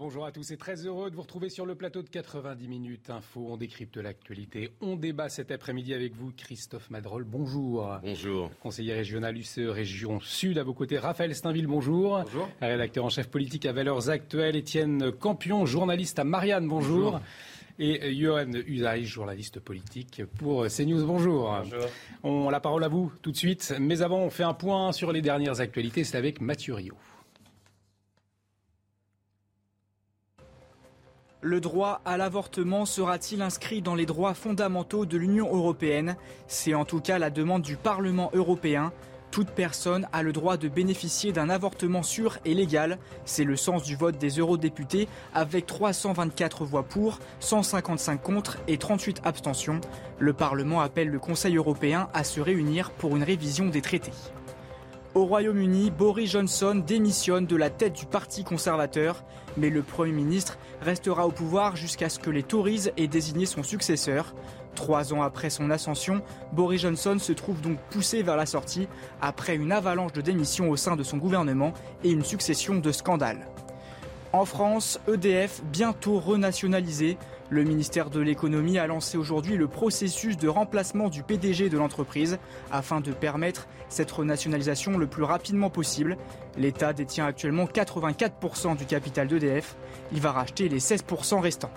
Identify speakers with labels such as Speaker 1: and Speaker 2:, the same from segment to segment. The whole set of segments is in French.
Speaker 1: Bonjour à tous et très heureux de vous retrouver sur le plateau de 90 minutes info. On décrypte l'actualité. On débat cet après-midi avec vous, Christophe Madrol. Bonjour.
Speaker 2: Bonjour.
Speaker 1: Conseiller régional UCE Région Sud. À vos côtés, Raphaël Steinville. Bonjour.
Speaker 2: Bonjour.
Speaker 1: Rédacteur en chef politique à Valeurs Actuelles. Étienne Campion, journaliste à Marianne. Bonjour. Et Johan Usaï, journaliste politique pour CNews. Bonjour.
Speaker 2: Bonjour.
Speaker 1: On a la parole à vous tout de suite. Mais avant, on fait un point sur les dernières actualités. C'est avec Mathieu
Speaker 3: Le droit à l'avortement sera-t-il inscrit dans les droits fondamentaux de l'Union européenne? C'est en tout cas la demande du Parlement européen. Toute personne a le droit de bénéficier d'un avortement sûr et légal. C'est le sens du vote des eurodéputés avec 324 voix pour, 155 contre et 38 abstentions. Le Parlement appelle le Conseil européen à se réunir pour une révision des traités. Au Royaume-Uni, Boris Johnson démissionne de la tête du Parti conservateur, mais le Premier ministre restera au pouvoir jusqu'à ce que les Tories aient désigné son successeur. Trois ans après son ascension, Boris Johnson se trouve donc poussé vers la sortie après une avalanche de démissions au sein de son gouvernement et une succession de scandales. En France, EDF bientôt renationalisé. Le ministère de l'économie a lancé aujourd'hui le processus de remplacement du PDG de l'entreprise afin de permettre cette renationalisation le plus rapidement possible. L'État détient actuellement 84% du capital d'EDF. Il va racheter les 16% restants.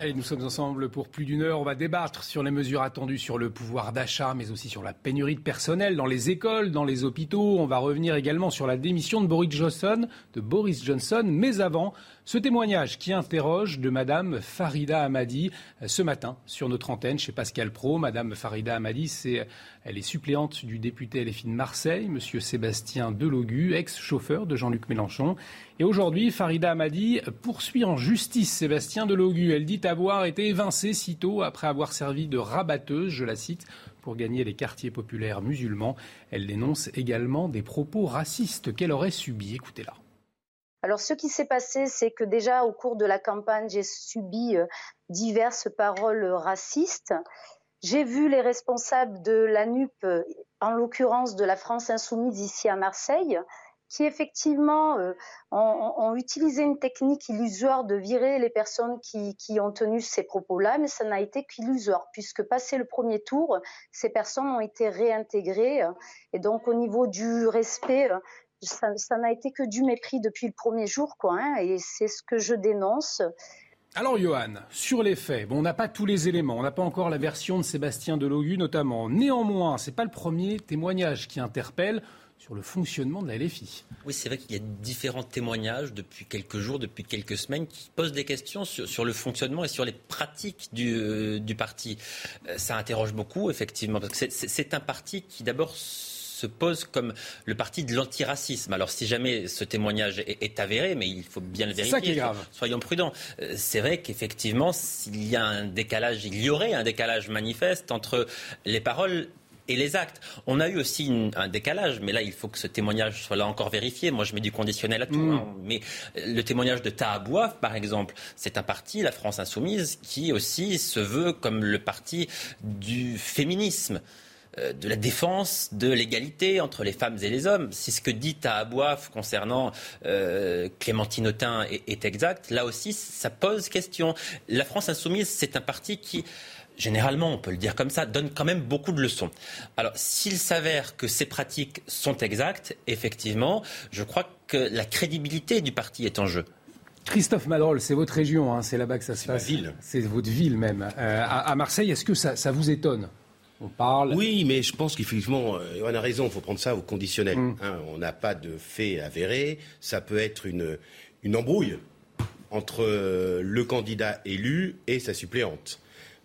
Speaker 1: Allez, nous sommes ensemble pour plus d'une heure. On va débattre sur les mesures attendues sur le pouvoir d'achat, mais aussi sur la pénurie de personnel dans les écoles, dans les hôpitaux. On va revenir également sur la démission de Boris Johnson, de Boris Johnson. Mais avant, ce témoignage qui interroge de Madame Farida Hamadi ce matin sur notre antenne chez Pascal Pro. Madame Farida Hamadi, c'est, elle est suppléante du député LFI de Marseille, Monsieur Sébastien Delogu, ex-chauffeur de Jean-Luc Mélenchon. Et aujourd'hui, Farida Hamadi poursuit en justice Sébastien Delogu. Elle dit avoir été évincée sitôt après avoir servi de rabatteuse, je la cite, pour gagner les quartiers populaires musulmans. Elle dénonce également des propos racistes qu'elle aurait subis. Écoutez-la.
Speaker 4: Alors, ce qui s'est passé, c'est que déjà au cours de la campagne, j'ai subi euh, diverses paroles racistes. J'ai vu les responsables de la NUP, euh, en l'occurrence de la France insoumise ici à Marseille, qui effectivement euh, ont, utilisé une technique illusoire de virer les personnes qui ont tenu ces propos-là, mais ça n'a été qu'illusoire, puisque passé le premier tour, ces personnes ont été réintégrées. Et donc au niveau du respect, ça, n'a été que du mépris depuis le premier jour, quoi. Hein, et c'est ce que je dénonce.
Speaker 1: Alors Johan, sur les faits, bon, on n'a pas tous les éléments, on n'a pas encore la version de Sébastien Delogu notamment. Néanmoins, ce n'est pas le premier témoignage qui interpelle sur le fonctionnement de la LFI.
Speaker 5: Oui, c'est vrai qu'il y a différents témoignages depuis quelques jours, depuis quelques semaines, qui posent des questions sur, sur le fonctionnement et sur les pratiques du, euh, du parti. Euh, ça interroge beaucoup, effectivement, parce que c'est un parti qui d'abord se pose comme le parti de l'antiracisme. Alors si jamais ce témoignage est, est, avéré, mais il faut bien le vérifier,
Speaker 1: ça qui est grave.
Speaker 5: soyons prudents. Euh, c'est vrai qu'effectivement, s'il y a un décalage, il y aurait un décalage manifeste entre les paroles et les actes. On a eu aussi une, un décalage, mais là, il faut que ce témoignage soit là encore vérifié. Moi, je mets du conditionnel à tout. Mmh. Hein. Mais le témoignage de Tahabouaf, par exemple, c'est un parti, la France Insoumise, qui aussi se veut comme le parti du féminisme de la défense de l'égalité entre les femmes et les hommes. C'est ce que dit Tahabouaf concernant euh, Clémentine Autain est, est, exact. Là aussi, ça pose question. La France insoumise, c'est un parti qui, généralement, on peut le dire comme ça, donne quand même beaucoup de leçons. Alors, s'il s'avère que ces pratiques sont exactes, effectivement, je crois que la crédibilité du parti est en jeu.
Speaker 1: Christophe Madrol, c'est votre région, hein, c'est là-bas que ça se passe. C'est votre ville même. Euh, à, à, Marseille, est-ce que ça, ça vous étonne? On parle.
Speaker 2: Oui, mais je pense qu'effectivement, euh, on a raison, il faut prendre ça au conditionnel. Mmh. Hein, on n'a pas de fait avéré. Ça peut être une, une embrouille entre le candidat élu et sa suppléante.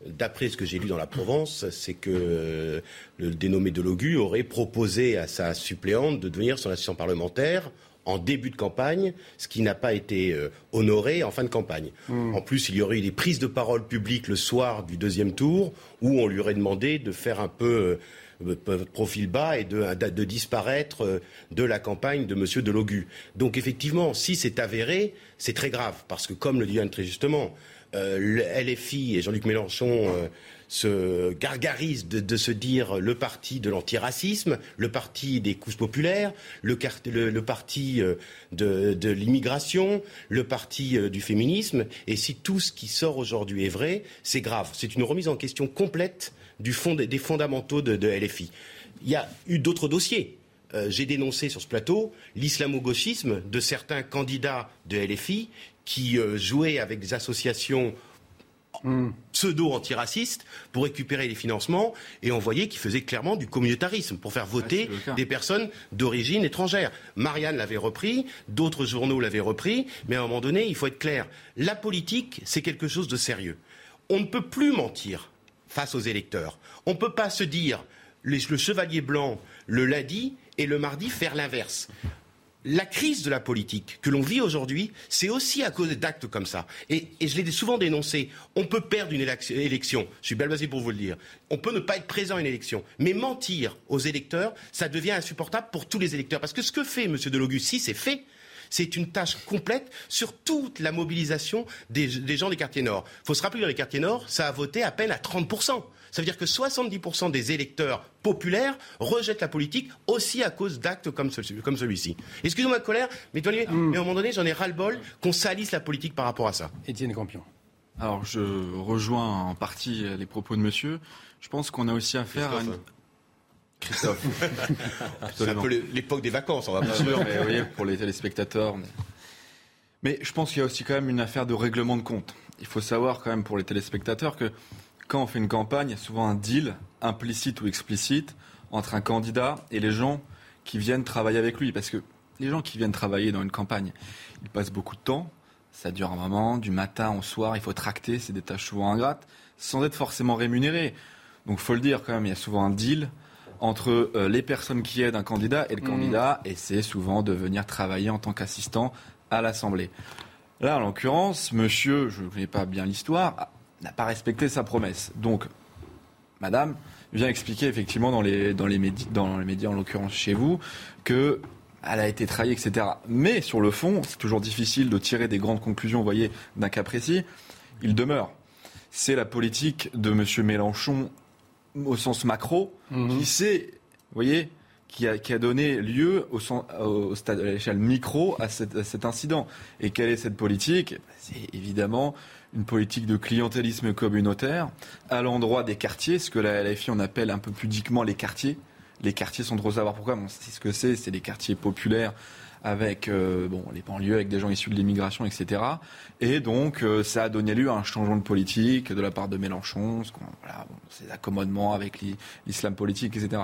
Speaker 2: D'après ce que j'ai lu dans la Provence, c'est que le dénommé Delogu aurait proposé à sa suppléante de devenir son assistant parlementaire en début de campagne, ce qui n'a pas été euh, honoré en fin de campagne. Mmh. En plus, il y aurait eu des prises de parole publiques le soir du deuxième tour où on lui aurait demandé de faire un peu euh, profil bas et de, de, disparaître euh, de la campagne de M. Delogu. Donc effectivement, si c'est avéré, c'est très grave, parce que comme le dit Yann très justement, le LFI et Jean-Luc Mélenchon se gargarise de, se dire le parti de l'antiracisme, le parti des couches populaires, le, parti euh, de, l'immigration, le parti euh, du féminisme. Et si tout ce qui sort aujourd'hui est vrai, c'est grave. C'est une remise en question complète des fondamentaux de, LFI. Il y a eu d'autres dossiers. Euh, j'ai dénoncé sur ce plateau l'islamo-gauchisme de certains candidats de LFI qui jouaient avec des associations pseudo-antiracistes pour récupérer les financements et on voyait qu'ils faisaient clairement du communautarisme pour faire voter des personnes d'origine étrangère. Marianne l'avait repris, d'autres journaux l'avaient repris, mais à un moment donné, il faut être clair. La politique, c'est quelque chose de sérieux. On ne peut plus mentir face aux électeurs. On ne peut pas se dire le chevalier blanc le lundi et le mardi faire l'inverse la crise de la politique que l'on vit aujourd'hui, c'est aussi à cause d'actes comme ça. Et, je l'ai souvent dénoncé. On peut perdre une élection. Je suis basé pour vous le dire. On peut ne pas être présent à une élection. Mais mentir aux électeurs, ça devient insupportable pour tous les électeurs. Parce que ce que fait M. Delogus, si c'est fait, c'est une tâche complète sur toute la mobilisation des, des gens des quartiers nord. Il faut se rappeler que dans les quartiers nord, ça a voté à peine à 30%. Ça veut dire que 70% des électeurs populaires rejettent la politique aussi à cause d'actes comme, celui-ci. Excusez-moi ma colère, mais, mm. mais à un moment donné, j'en ai ras-le-bol qu'on salisse la politique par rapport à ça.
Speaker 1: Étienne Campion.
Speaker 6: Alors, je rejoins en partie les propos de monsieur. Je pense qu'on a aussi affaire à une...
Speaker 2: Christophe. C'est un peu l'époque des vacances, on va pas
Speaker 6: sûr, mais oui, pour les téléspectateurs. Mais... mais je pense qu'il y a aussi quand même une affaire de règlement de compte. Il faut savoir quand même pour les téléspectateurs que quand on fait une campagne, il y a souvent un deal, implicite ou explicite, entre un candidat et les gens qui viennent travailler avec lui. Parce que les gens qui viennent travailler dans une campagne, ils passent beaucoup de temps, ça dure un moment, du matin au soir, il faut tracter, c'est des tâches souvent ingrates, sans être forcément rémunérés. Donc il faut le dire quand même, il y a souvent un deal entre euh, les personnes qui aident un candidat et le mmh. candidat, et c'est souvent de venir travailler en tant qu'assistant à l'Assemblée. Là, en l'occurrence, monsieur, je ne connais pas bien l'histoire, n'a pas respecté sa promesse. Donc, madame vient expliquer effectivement dans les, dans les, médias, dans les médias, en l'occurrence chez vous, que elle a été trahie, etc. Mais sur le fond, c'est toujours difficile de tirer des grandes conclusions, vous voyez, d'un cas précis. Il demeure. C'est la politique de M. Mélenchon au sens macro mhm. qui sait, vous voyez, qui a, qui a, donné lieu au, au stade, à l'échelle micro à, à, cet incident. Et quelle est cette politique? C'est évidemment une politique de clientélisme communautaire à l'endroit des quartiers, ce que la LFI on appelle un peu pudiquement les quartiers. Les quartiers sont trop savoir pourquoi. Bon, c'est ce que c'est, c'est des quartiers populaires avec euh, bon, les banlieues, avec des gens issus de l'immigration, etc. Et donc, euh, ça a donné lieu à un changement de politique de la part de Mélenchon, ce voilà, bon, ces accommodements avec l'islam politique, etc.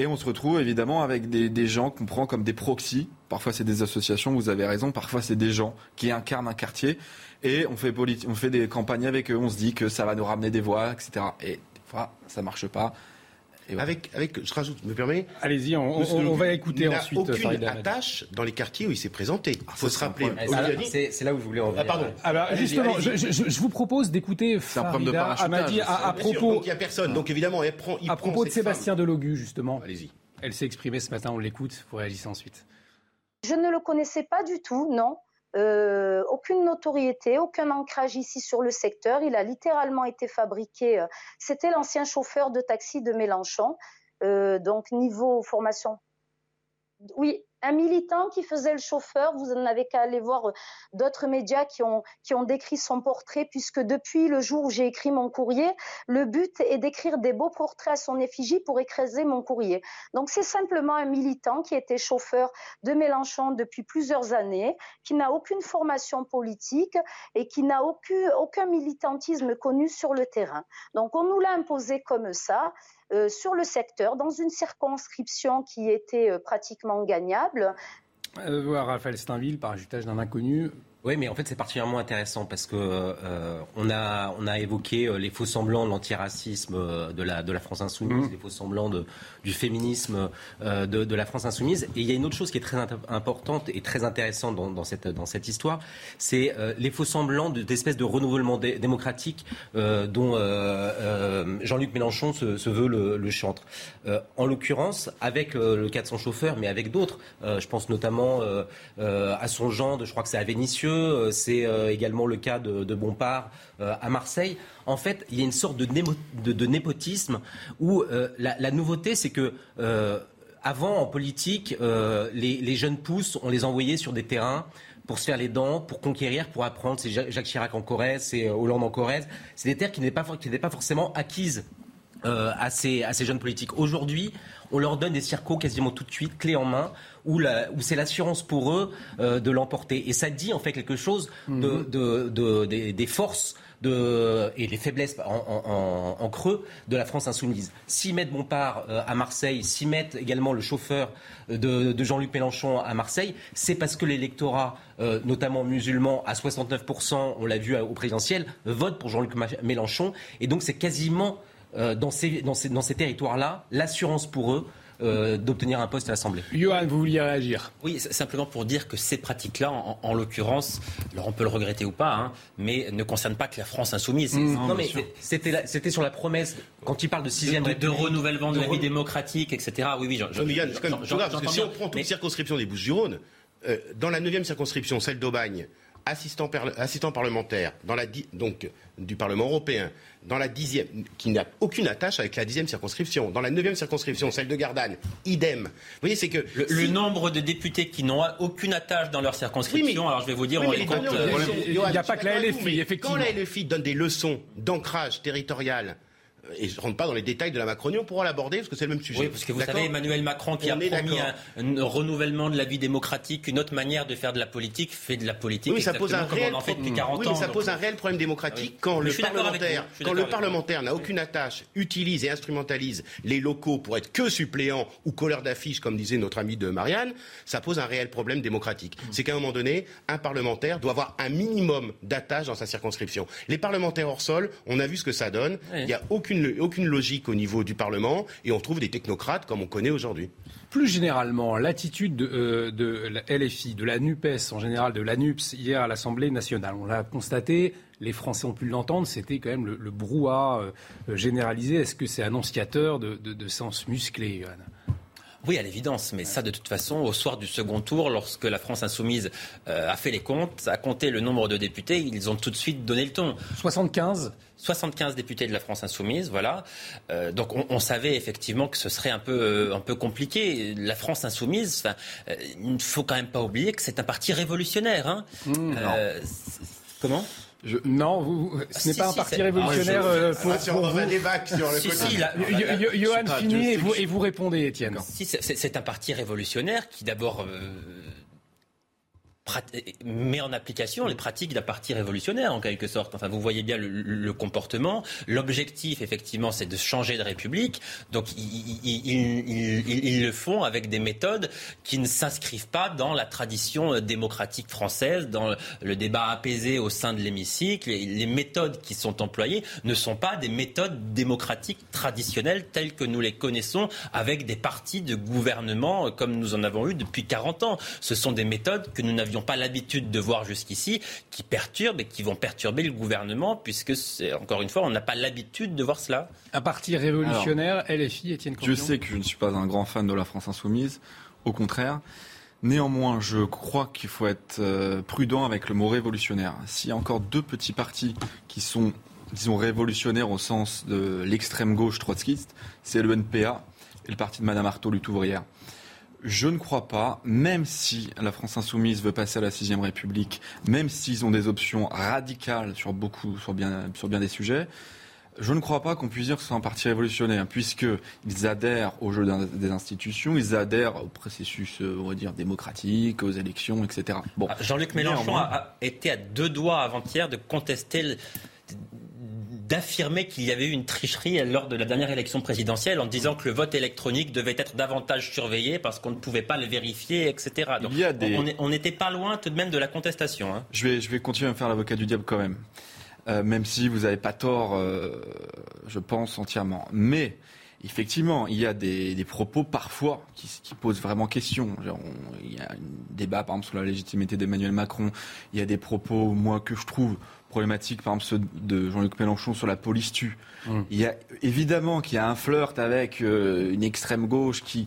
Speaker 6: Et on se retrouve évidemment avec des, gens qu'on prend comme des proxys. Parfois c'est des associations, vous avez raison. Parfois c'est des gens qui incarnent un quartier. Et on fait, on fait des campagnes avec eux. On se dit que ça va nous ramener des voix, etc. Et des fois, ça marche pas.
Speaker 2: Avec, avec, je rajoute, me permets
Speaker 1: Allez-y, on, va écouter
Speaker 2: il
Speaker 1: ensuite.
Speaker 2: Il aucune attache dans les quartiers où il s'est présenté. Il faut se rappeler.
Speaker 5: C'est là où vous voulez en
Speaker 2: ah, pardon.
Speaker 1: Alors, justement, je, vous propose d'écouter Farida Amadi à, à propos.
Speaker 2: donc il n'y a personne. Donc évidemment, elle prend.
Speaker 1: à propos de Sébastien Delogu, justement. Allez-y. Elle s'est exprimée ce matin, on l'écoute. Vous réagissez ensuite.
Speaker 4: Je ne le connaissais pas du tout, non. Euh, aucune notoriété, aucun ancrage ici sur le secteur. Il a littéralement été fabriqué. Euh, c'était l'ancien chauffeur de taxi de Mélenchon. Euh, donc niveau formation. Oui, un militant qui faisait le chauffeur. Vous n'avez qu'à aller voir euh, d'autres médias qui ont, qui ont décrit son portrait, puisque depuis le jour où j'ai écrit mon courrier, le but est d'écrire des beaux portraits à son effigie pour écraser mon courrier. Donc c'est simplement un militant qui était chauffeur de Mélenchon depuis plusieurs années, qui n'a aucune formation politique et qui n'a aucun, aucun militantisme connu sur le terrain. Donc on nous l'a imposé comme ça. Euh, sur le secteur, dans une circonscription qui était euh, pratiquement gagnable.
Speaker 1: Euh, voir Raphaël Steinville, par ajutage d'un inconnu,
Speaker 5: oui, mais en fait, c'est particulièrement intéressant parce que euh, on a on a évoqué euh, les faux semblants de l'antiracisme euh, de la de la France insoumise, mmh. les faux semblants de, du féminisme de, de, la France insoumise. Et il y a une autre chose qui est très importante et très intéressante dans, dans cette dans cette histoire, c'est les faux semblants d'espèces de, renouvellement démocratique dont Jean-Luc Mélenchon se, se, veut le, le chantre. en l'occurrence, avec le cas de son chauffeur, mais avec d'autres. je pense notamment à son genre, je crois que c'est à Vénitieux
Speaker 7: Lisieux, c'est également le cas de, de Bompard à Marseille. En fait, il y a une sorte de, népotisme où la, nouveauté, c'est que avant, en politique, les, jeunes pousses, on les envoyait sur des terrains pour se faire les dents, pour conquérir, pour apprendre. C'est Jacques Chirac en Corrèze, c'est euh, Hollande en Corrèze. C'est des terres qui n'étaient pas, pas forcément acquises euh, à, ces, à, ces, jeunes politiques. Aujourd'hui, on leur donne des circos quasiment tout de suite, clés en main, où, où c'est l'assurance pour eux euh, de l'emporter. Et ça dit en fait quelque chose de, mhm. de, des, forces de, et les faiblesses en, creux de la France insoumise. S'ils mettent Bompard euh, à Marseille, s'ils mettent également le chauffeur de, Jean-Luc Mélenchon à Marseille, c'est parce que l'électorat, euh, notamment musulman, à 69%, on l'a vu au présidentiel, vote pour Jean-Luc Mélenchon. Et donc c'est quasiment dans ces, dans ces, dans ces territoires-là l'assurance pour eux euh, d'obtenir un poste à l'Assemblée.
Speaker 1: Johan, vous vouliez réagir
Speaker 5: Oui, simplement pour dire que ces pratiques-là, en, l'occurrence, alors on peut le regretter ou pas, hein, mais ne concernent pas que la France insoumise.
Speaker 7: Mmh. non, mais c'était sur la promesse, quand il parle de sixième
Speaker 5: de, de, renouvellement de, la vie démocratique, etc. Oui, oui,
Speaker 2: j'entends. parce si on prend toute circonscription des Bouches-du-Rhône, euh, dans la neuvième circonscription, celle d'Aubagne, assistant, assistant parlementaire dans la, donc, du Parlement européen, dans la dixième, qui n'a aucune attache avec la dixième circonscription. Dans la neuvième circonscription, celle de Gardanne, idem. Vous
Speaker 5: voyez, c'est que le, nombre de députés qui n'ont aucune attache dans leur circonscription. alors je vais vous dire, on les compte.
Speaker 1: Euh, il n'y a pas que la LFI, effectivement.
Speaker 2: Quand la LFI donne des leçons d'ancrage territorial et je ne rentre pas dans les détails de la Macronie, on pourra l'aborder parce que c'est le même sujet.
Speaker 5: Oui, parce que vous savez, Emmanuel Macron qui a promis un, renouvellement de la vie démocratique, une autre manière de faire de la politique, fait de la politique
Speaker 2: oui, ça pose un réel... en fait depuis 40 oui, mais ça pose un réel problème démocratique quand le parlementaire, quand le parlementaire n'a aucune attache, utilise et instrumentalise les locaux pour être que suppléant ou colleur d'affiches, comme disait notre ami de Marianne, ça pose un réel problème démocratique. Mm. C'est qu'à un moment donné, un parlementaire doit avoir un minimum d'attache dans sa circonscription. Les parlementaires hors sol, on a vu ce que ça donne. Il n'y a aucune aucune, logique au niveau du Parlement et on trouve des technocrates comme on connaît aujourd'hui.
Speaker 1: Plus généralement, l'attitude de, euh, la LFI, de la NUPES en général, de l'ANUPS hier à l'Assemblée nationale, on l'a constaté, les Français ont pu l'entendre, c'était quand même le, brouhaha euh, généralisé. Est-ce que c'est annonciateur de, de, sens musclé, Johan?
Speaker 5: Oui, à l'évidence, mais ça, de toute façon, au soir du second tour, lorsque la France insoumise euh, a fait les comptes, a compté le nombre de députés, ils ont tout de suite donné le ton.
Speaker 1: 75
Speaker 5: 75 députés de la France insoumise, voilà. Euh, donc on, savait effectivement que ce serait un peu, euh, un peu compliqué. La France insoumise, il ne faut quand même pas oublier que c'est un parti révolutionnaire. Hein.
Speaker 1: Mmh,
Speaker 5: comment?
Speaker 1: Non, vous, ce n'est pas un parti révolutionnaire
Speaker 2: ah, pour, pour vous. débat sur le si,
Speaker 1: si, Johan finit et vous, et vous répondez, Étienne.
Speaker 5: Si, c'est un parti révolutionnaire qui d'abord euh, met en application les pratiques d'un parti révolutionnaire en quelque sorte. Enfin, vous voyez bien le, comportement. L'objectif, effectivement, c'est de changer de république. Donc, ils, le font avec des méthodes qui ne s'inscrivent pas dans la tradition euh, démocratique française, dans le débat apaisé au sein de l'hémicycle. Les méthodes qui sont employées ne sont pas des méthodes démocratiques traditionnelles telles que nous les connaissons avec des partis de gouvernement euh, comme nous en avons eu depuis 40 ans. Ce sont des méthodes que nous n'avions pas l'habitude de voir jusqu'ici, qui perturbent et qui vont perturber le gouvernement, puisque, encore une fois, on n'a pas l'habitude de voir cela.
Speaker 1: Un parti révolutionnaire, LFI, Étienne
Speaker 6: Je sais que je ne suis pas un grand fan de la France insoumise, au contraire. Néanmoins, je crois qu'il faut être euh, prudent avec le mot révolutionnaire. S'il y a encore deux petits partis qui sont, disons, révolutionnaires au sens de l'extrême gauche trotskiste, c'est le NPA et le parti de Madame Artaud, lutte ouvrière. Je ne crois pas, même si la France insoumise veut passer à la sixième République, même s'ils ont des options radicales sur beaucoup, sur bien, sur bien des sujets, je ne crois pas qu'on puisse dire que c'est un parti révolutionnaire, puisqu'ils adhèrent au jeu des institutions, ils adhèrent au processus, euh, on va dire, démocratique, aux élections, etc.
Speaker 5: Bon. Ah, Jean-Luc Mélenchon a été à deux doigts avant-hier de contester d'affirmer qu'il y avait eu une tricherie lors de la dernière élection présidentielle en disant que le vote électronique devait être davantage surveillé parce qu'on ne pouvait pas le vérifier, etc. Donc, on n'était pas loin tout de même de la contestation. Hein.
Speaker 6: Je, vais, je vais continuer à faire l'avocat du diable quand même. Euh, même si vous n'avez pas tort, euh, je pense entièrement. Mais effectivement, il y a des, propos parfois qui, posent vraiment question. il y a un débat, par exemple, sur la légitimité d'Emmanuel Macron. Il y a des propos, moi, que je trouve problématiques, par exemple ceux de Jean-Luc Mélenchon sur la police tue. Hum. Il y a évidemment qu'il y a un flirt avec euh, une extrême gauche qui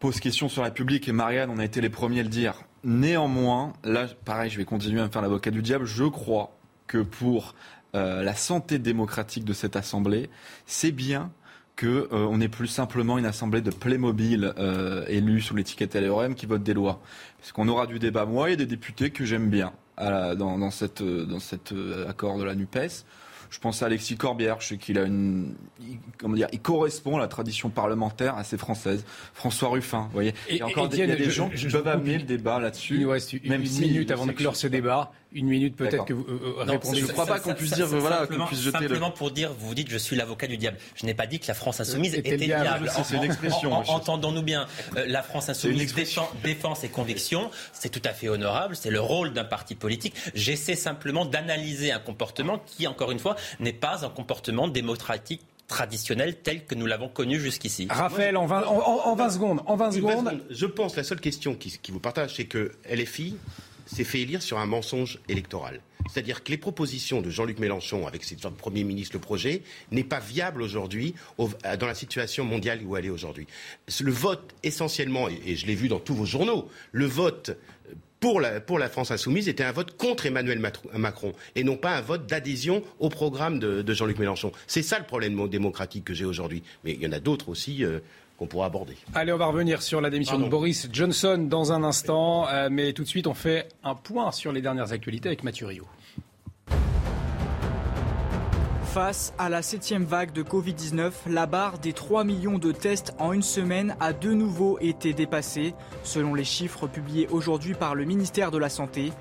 Speaker 6: pose question sur la République et Marianne, on a été les premiers à le dire. Néanmoins, là, pareil, je vais continuer à me faire l'avocat du diable. Je crois que pour euh, la santé démocratique de cette Assemblée, c'est bien qu'on euh, n'est plus simplement une assemblée de Playmobil euh, élus sous l'étiquette LRM qui votent des lois. Parce qu'on aura du débat. Moi, il y a des députés que j'aime bien dans, dans, cette, dans cet accord de la NUPES. Je pense à Alexis Corbière, je sais qu'il a une, comment dire, il correspond à la tradition parlementaire assez française. François Ruffin, vous voyez. Et, encore il y a des gens qui peuvent amener le débat là-dessus.
Speaker 1: Il nous reste une, minute avant de clore ce débat. Une minute peut-être que vous euh, euh
Speaker 6: Je ne crois pas qu'on puisse dire, voilà, qu'on puisse jeter
Speaker 5: Simplement pour dire, vous dites, je suis l'avocat du diable. Je n'ai pas dit que la France insoumise était, diable.
Speaker 6: C'est une expression.
Speaker 5: Entendons-nous bien. Euh, la France insoumise défend, ses convictions. C'est tout à fait honorable. C'est le rôle d'un parti politique. J'essaie simplement d'analyser un comportement qui, encore une fois, n'est pas un comportement démocratique traditionnel tel que nous l'avons connu jusqu'ici.
Speaker 1: Raphaël, en 20, en, 20 secondes. En 20 secondes.
Speaker 2: Je pense la seule question qui, qui vous partage, c'est que LFI s'est fait élire sur un mensonge électoral. C'est-à-dire que les propositions de Jean-Luc Mélenchon, avec ses Premier ministre, le projet, n'est pas viable aujourd'hui dans la situation mondiale où elle est aujourd'hui. Le vote, essentiellement, et je l'ai vu dans tous vos journaux, le vote pour la, pour la, France insoumise était un vote contre Emmanuel Macron et non pas un vote d'adhésion au programme de, Jean-Luc Mélenchon. C'est ça le problème démocratique que j'ai aujourd'hui. Mais il y en a d'autres aussi. Euh, qu'on pourra aborder.
Speaker 1: Allez, on va revenir sur la démission de Boris Johnson dans un instant, euh, mais tout de suite on fait un point sur les dernières actualités avec Mathieu Rio.
Speaker 3: Face à la septième vague de Covid-19, la barre des 3 millions de tests en une semaine a de nouveau été dépassée, selon les chiffres publiés aujourd'hui par le ministère de la Santé.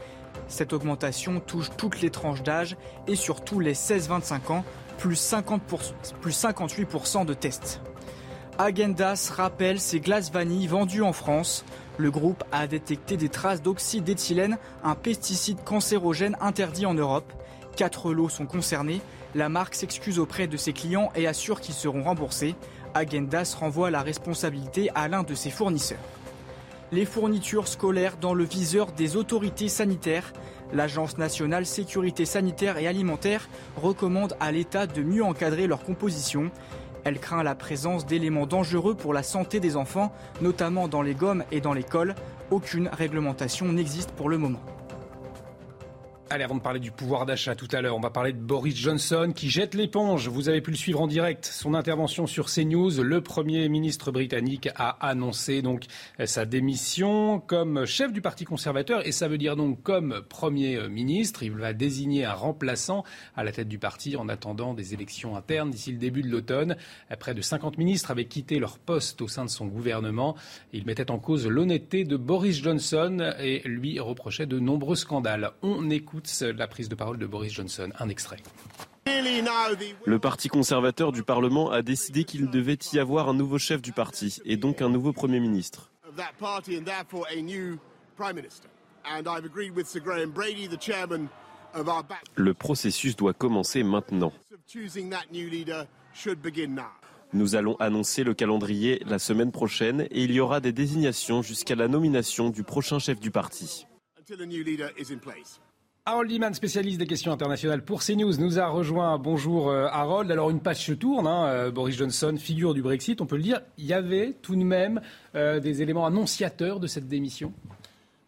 Speaker 3: Cette augmentation touche toutes les tranches d'âge et surtout les 16-25 ans, plus, 50 plus 58% de tests. Agendas rappelle ses glaces vanille vendues en France. Le groupe a détecté des traces d'oxyde d'éthylène, un pesticide cancérogène interdit en Europe. Quatre lots sont concernés. La marque s'excuse auprès de ses clients et assure qu'ils seront remboursés. Agendas renvoie la responsabilité à l'un de ses fournisseurs. Les fournitures scolaires dans le viseur des autorités sanitaires. L'Agence nationale sécurité sanitaire et alimentaire recommande à l'État de mieux encadrer leur composition. Elle craint la présence d'éléments dangereux pour la santé des enfants, notamment dans les gommes et dans l'école. Aucune réglementation n'existe pour le moment.
Speaker 1: Allez, avant de parler du pouvoir d'achat tout à l'heure, on va parler de Boris Johnson qui jette l'éponge. Vous avez pu le suivre en direct. Son intervention sur CNews, le Premier ministre britannique a annoncé donc sa démission comme chef du Parti conservateur et ça veut dire donc comme Premier ministre. Il va désigner un remplaçant à la tête du parti en attendant des élections internes d'ici le début de l'automne. Près de 50 ministres avaient quitté leur poste au sein de son gouvernement. Il mettait en cause l'honnêteté de Boris Johnson et lui reprochait de nombreux scandales. On écoute la prise de parole de Boris Johnson. Un extrait.
Speaker 8: Le Parti conservateur du Parlement a décidé qu'il devait y avoir un nouveau chef du parti et donc un nouveau Premier ministre. Le processus doit commencer maintenant. Nous allons annoncer le calendrier la semaine prochaine et il y aura des désignations jusqu'à la nomination du prochain chef du parti.
Speaker 1: Harold Liman, spécialiste des questions internationales pour CNews, nous a rejoint. Bonjour euh, Harold. Alors une page se tourne. Hein, euh, Boris Johnson, figure du Brexit, on peut le dire. Il y avait tout de même euh, des éléments annonciateurs de cette démission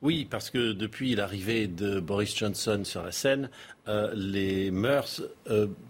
Speaker 9: oui, parce que depuis l'arrivée de Boris Johnson sur la scène, les mœurs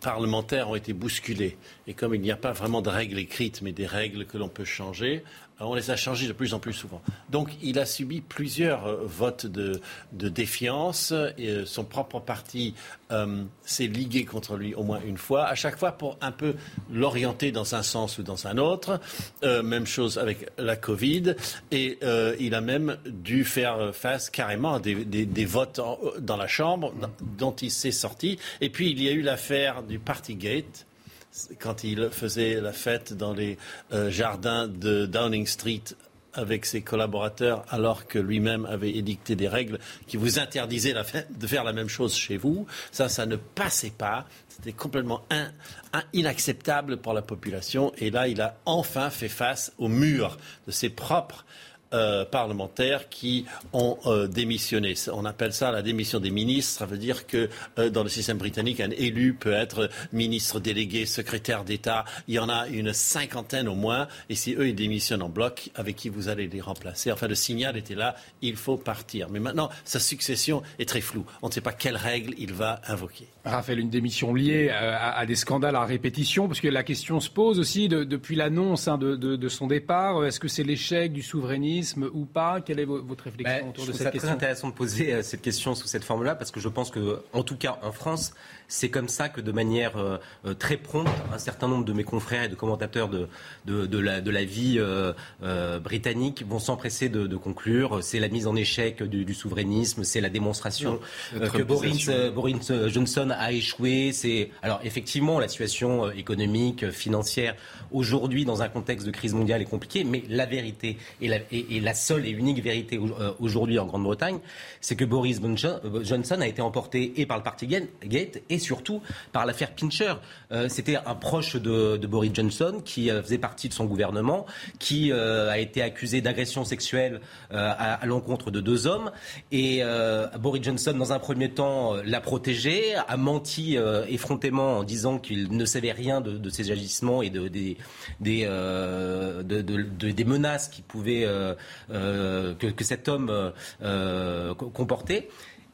Speaker 9: parlementaires ont été bousculées. Et comme il n'y a pas vraiment de règles écrites, mais des règles que l'on peut changer, on les a changés de plus en plus souvent. Donc il a subi plusieurs euh, votes de, défiance. Et, euh, son propre parti euh, s'est ligué contre lui au moins une fois, à chaque fois pour un peu l'orienter dans un sens ou dans un autre. même chose avec la Covid. Et il a même dû faire face carrément à des, votes dans la Chambre dont il s'est sorti. Et puis il y a eu l'affaire du Partygate quand il faisait la fête dans les euh, jardins de Downing Street avec ses collaborateurs alors que lui-même avait édicté des règles qui vous interdisaient de faire la même chose chez vous. Ça, ça ne passait pas. C'était complètement inacceptable pour la population. Et là, il a enfin fait face au mur de ses propres euh, parlementaires qui ont euh, démissionné. On appelle ça la démission des ministres. Ça veut dire que euh, dans le système britannique, un élu peut être ministre délégué, secrétaire d'État. Il y en a une cinquantaine au moins. Et si eux, ils démissionnent en bloc, avec qui vous allez les remplacer? Enfin, le signal était là, il faut partir. Mais maintenant, sa succession est très floue. On ne sait pas quelles règles il va invoquer.
Speaker 1: Raphaël, une démission liée à, des scandales à répétition, parce que la question se pose aussi depuis l'annonce hein, de, son départ. Est-ce que c'est l'échec du souverainisme ou pas? Quelle est votre réflexion ben, autour de cette question
Speaker 7: C'est très intéressant de poser euh, cette question sous cette forme-là, parce que je pense que, en tout cas en France, c'est comme ça que de manière euh, euh, très prompte, un certain nombre de mes confrères et de commentateurs de, de, la, de la, vie euh, britannique vont s'empresser de, conclure. C'est la mise en échec du, souverainisme, c'est la démonstration que Boris, Boris, Johnson a échoué. C'est alors effectivement la situation économique, financière aujourd'hui dans un contexte de crise mondiale est compliquée, mais la vérité et la, et la seule et unique vérité aujourd'hui en Grande-Bretagne, c'est que Boris Johnson a été emporté et par le Parti Gate et surtout par l'affaire Pincher. Euh, c'était un proche de, Boris Johnson qui euh, faisait partie de son gouvernement, qui euh, a été accusé d'agression sexuelle à, l'encontre de deux hommes. Et Boris Johnson, dans un premier temps, l'a protégé, a menti effrontément en disant qu'il ne savait rien de, ses agissements et de, des, menaces qui pouvaient, que, cet homme comportait.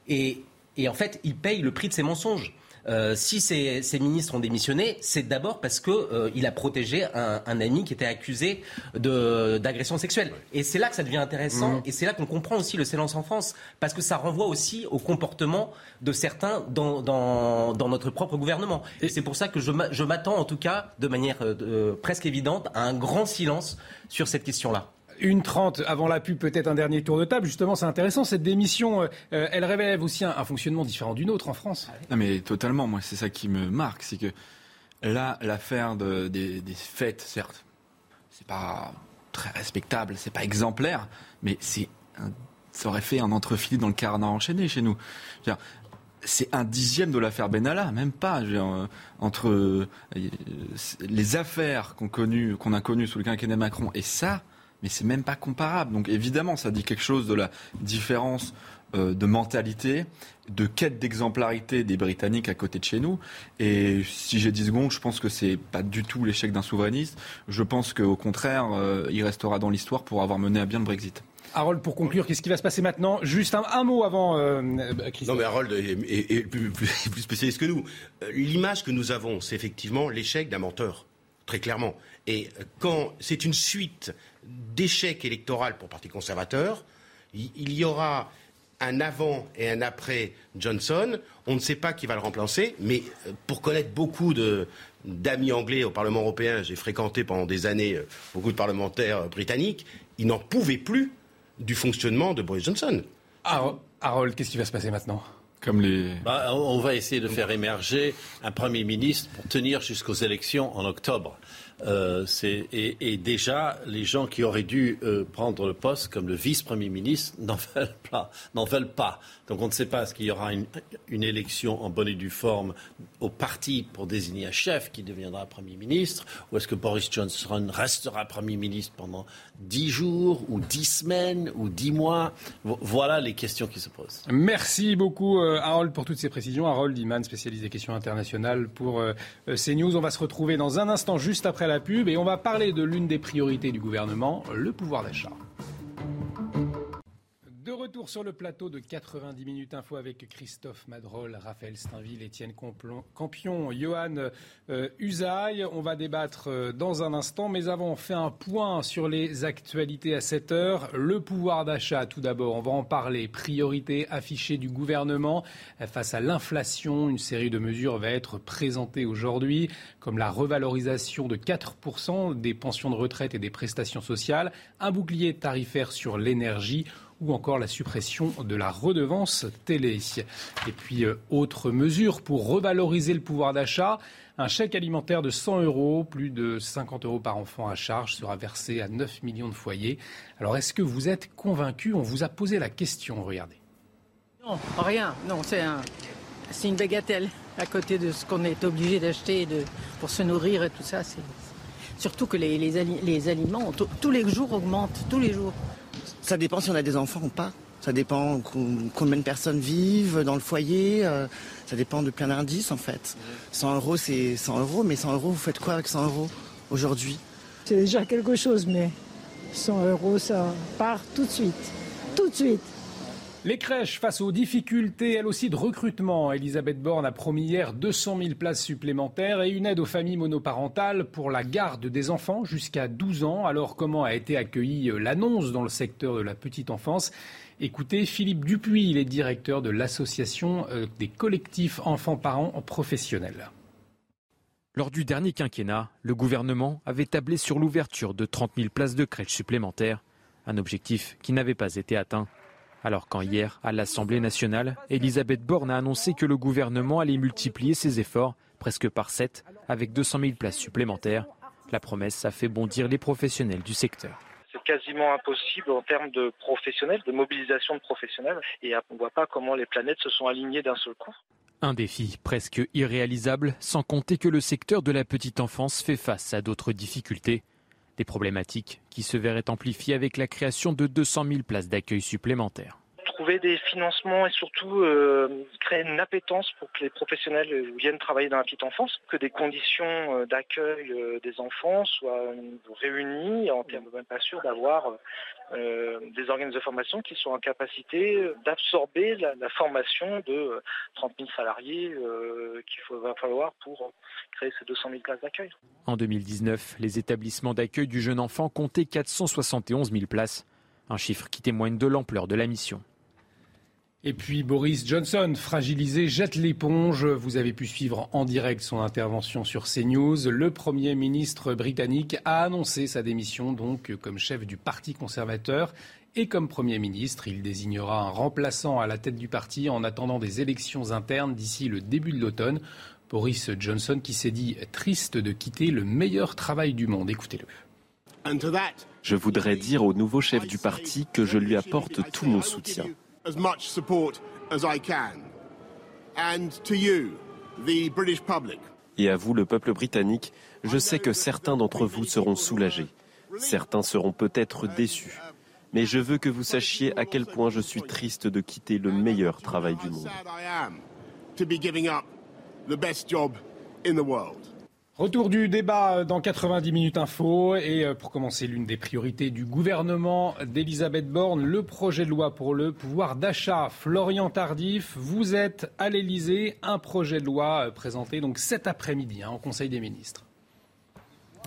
Speaker 7: Et en fait, il paye le prix de ses mensonges. Euh, si ces, ministres ont démissionné, c'est d'abord parce qu'il euh, a protégé un, ami qui était accusé d'agression sexuelle. Et c'est là que ça devient intéressant, mmh. et c'est là qu'on comprend aussi le silence en France, parce que ça renvoie aussi au comportement de certains dans, dans, notre propre gouvernement. Et c'est pour ça que je m'attends en tout cas, de manière euh, presque évidente, à un grand silence sur cette question-là.
Speaker 1: Une trente avant la pub, peut-être un dernier tour de table. Justement, c'est intéressant. Cette démission, euh, elle révèle aussi un, fonctionnement différent d'une autre en France.
Speaker 6: Non, mais totalement. Moi, c'est ça qui me marque. C'est que là, l'affaire des, fêtes, certes, c'est pas très respectable, c'est pas exemplaire, mais c'est ça aurait fait un entrefilet dans le carnet enchaîné chez nous. C'est un dixième de l'affaire Benalla, même pas. Euh, entre euh, les affaires qu'on qu'on a connues sous le quinquennat Macron et ça, mais c'est même pas comparable. Donc évidemment, ça dit quelque chose de la différence euh, de mentalité, de quête d'exemplarité des Britanniques à côté de chez nous. Et si j'ai 10 secondes, je pense que c'est pas du tout l'échec d'un souverainiste. Je pense qu'au contraire, euh, il restera dans l'histoire pour avoir mené à bien le Brexit.
Speaker 1: Harold, pour conclure, qu'est-ce qui va se passer maintenant? Juste un, mot avant euh,
Speaker 2: Non, mais Harold est, plus, plus, spécialiste que nous. L'image que nous avons, c'est effectivement l'échec d'un menteur, très clairement. Et quand c'est une suite d'échec électoral pour le Parti conservateur. Il y aura un avant et un après Johnson. On ne sait pas qui va le remplacer, mais euh, pour connaître beaucoup d'amis anglais au Parlement européen, j'ai fréquenté pendant des années euh, beaucoup de parlementaires euh, britanniques, ils n'en pouvaient plus du fonctionnement de Boris Johnson.
Speaker 1: Harold, qu'est-ce qui va se passer maintenant?
Speaker 9: Comme les... Bah, on va essayer de faire émerger un Premier ministre pour tenir jusqu'aux élections en octobre. Euh, et, déjà, les gens qui auraient dû euh, prendre le poste, comme le vice-premier ministre, n'en veulent pas. Donc on ne sait pas est-ce qu'il y aura une, élection en bonne et due forme au parti pour désigner un chef qui deviendra Premier ministre, ou est-ce que Boris Johnson restera Premier ministre pendant dix jours, ou dix semaines, ou dix mois? Voilà les questions qui se posent.
Speaker 1: Merci beaucoup euh, Harold pour toutes ces précisions. Harold Iman, spécialiste des questions internationales pour CNews. On va se retrouver dans un instant, juste après la pub et on va parler de l'une des priorités du gouvernement, le pouvoir d'achat. Sur le plateau de 90 minutes info avec Christophe Madrol, Raphaël Steinville, Étienne Campion, Johan euh, Usaï. On va débattre euh, dans un instant, mais avant, on fait un point sur les actualités à 7 heures. Le pouvoir d'achat, tout d'abord, on va en parler. Priorité affichée du gouvernement face à l'inflation. Une série de mesures va être présentée aujourd'hui, comme la revalorisation de 4% des pensions de retraite et des prestations sociales, un bouclier tarifaire sur l'énergie ou encore la suppression de la redevance télé. Et puis, euh, autre mesure pour revaloriser le pouvoir d'achat, un chèque alimentaire de 100 euros, plus de 50 euros par enfant à charge, sera versé à 9 millions de foyers. Alors, est-ce que vous êtes convaincu? On vous a posé la question, regardez.
Speaker 10: Non, rien. Non, c'est un, une bagatelle à côté de ce qu'on est obligé d'acheter pour se nourrir et tout ça. Surtout que les aliments tous les jours augmentent, tous les jours
Speaker 11: Ça dépend si on a des enfants ou pas. Ça dépend combien de personnes vivent dans le foyer. Euh, ça dépend de plein d'indices en fait. 100 euros, c'est 100 euros, mais 100 euros, vous faites quoi avec 100 euros aujourd'hui?
Speaker 12: C'est déjà quelque chose, mais 100 euros, ça part tout de suite. Tout de suite.
Speaker 1: Les crèches face aux difficultés, elles aussi, de recrutement. Elisabeth Borne a promis hier 200 000 places supplémentaires et une aide aux familles monoparentales pour la garde des enfants jusqu'à 12 ans. Alors, comment a été accueillie l'annonce dans le secteur de la petite enfance? Écoutez, Philippe Dupuis, il est directeur de l'association euh, des collectifs enfants-parents professionnels.
Speaker 13: Lors du dernier quinquennat, le gouvernement avait tablé sur l'ouverture de 30 000 places de crèches supplémentaires, un objectif qui n'avait pas été atteint. Alors quand hier, à l'Assemblée nationale, Elisabeth Borne a annoncé que le gouvernement allait multiplier ses efforts, presque par 7, avec 200 000 places supplémentaires, la promesse a fait bondir les professionnels du secteur
Speaker 14: c'est quasiment impossible en termes de professionnels, de mobilisation de professionnels. Et on ne voit pas comment les planètes se sont alignées d'un seul coup.
Speaker 13: Un défi presque irréalisable, sans compter que le secteur de la petite enfance fait face à d'autres difficultés. Des problématiques qui se verraient amplifiées avec la création de 200 000 places d'accueil supplémentaires
Speaker 14: trouver des financements et surtout euh, créer une appétence pour que les professionnels viennent travailler dans la petite enfance, que des conditions euh, d'accueil euh, des enfants soient réunies en termes même pas sûr d'avoir des organismes de formation qui sont en capacité d'absorber la, formation de 30 000 salariés qu'il va falloir pour créer ces 200 000 places d'accueil.
Speaker 13: En 2019, les établissements d'accueil du jeune enfant comptaient 471 000 places, un chiffre qui témoigne de l'ampleur de la mission.
Speaker 1: Et puis Boris Johnson, fragilisé, jette l'éponge. Vous avez pu suivre en direct son intervention sur CNews. Le Premier ministre britannique a annoncé sa démission donc comme chef du Parti conservateur. Et comme Premier ministre, il désignera un remplaçant à la tête du parti en attendant des élections internes d'ici le début de l'automne. Boris Johnson qui s'est dit triste de quitter le meilleur travail du monde. Écoutez-le.
Speaker 8: Je voudrais dire au nouveau chef du parti que je lui apporte tout mon soutien as much support as I can. And to you, the British public. Et à vous, le peuple britannique, je sais que certains d'entre vous seront soulagés. Certains seront peut-être déçus. Mais je veux que vous sachiez à quel point je suis triste de quitter le meilleur travail du monde.
Speaker 1: Retour du débat dans 90 minutes info et euh, pour commencer l'une des priorités du gouvernement d'Elisabeth Borne, le projet de loi pour le pouvoir d'achat. Florian Tardif, vous êtes à l'Elysée, un projet de loi euh, présenté donc cet après-midi hein, au Conseil des ministres.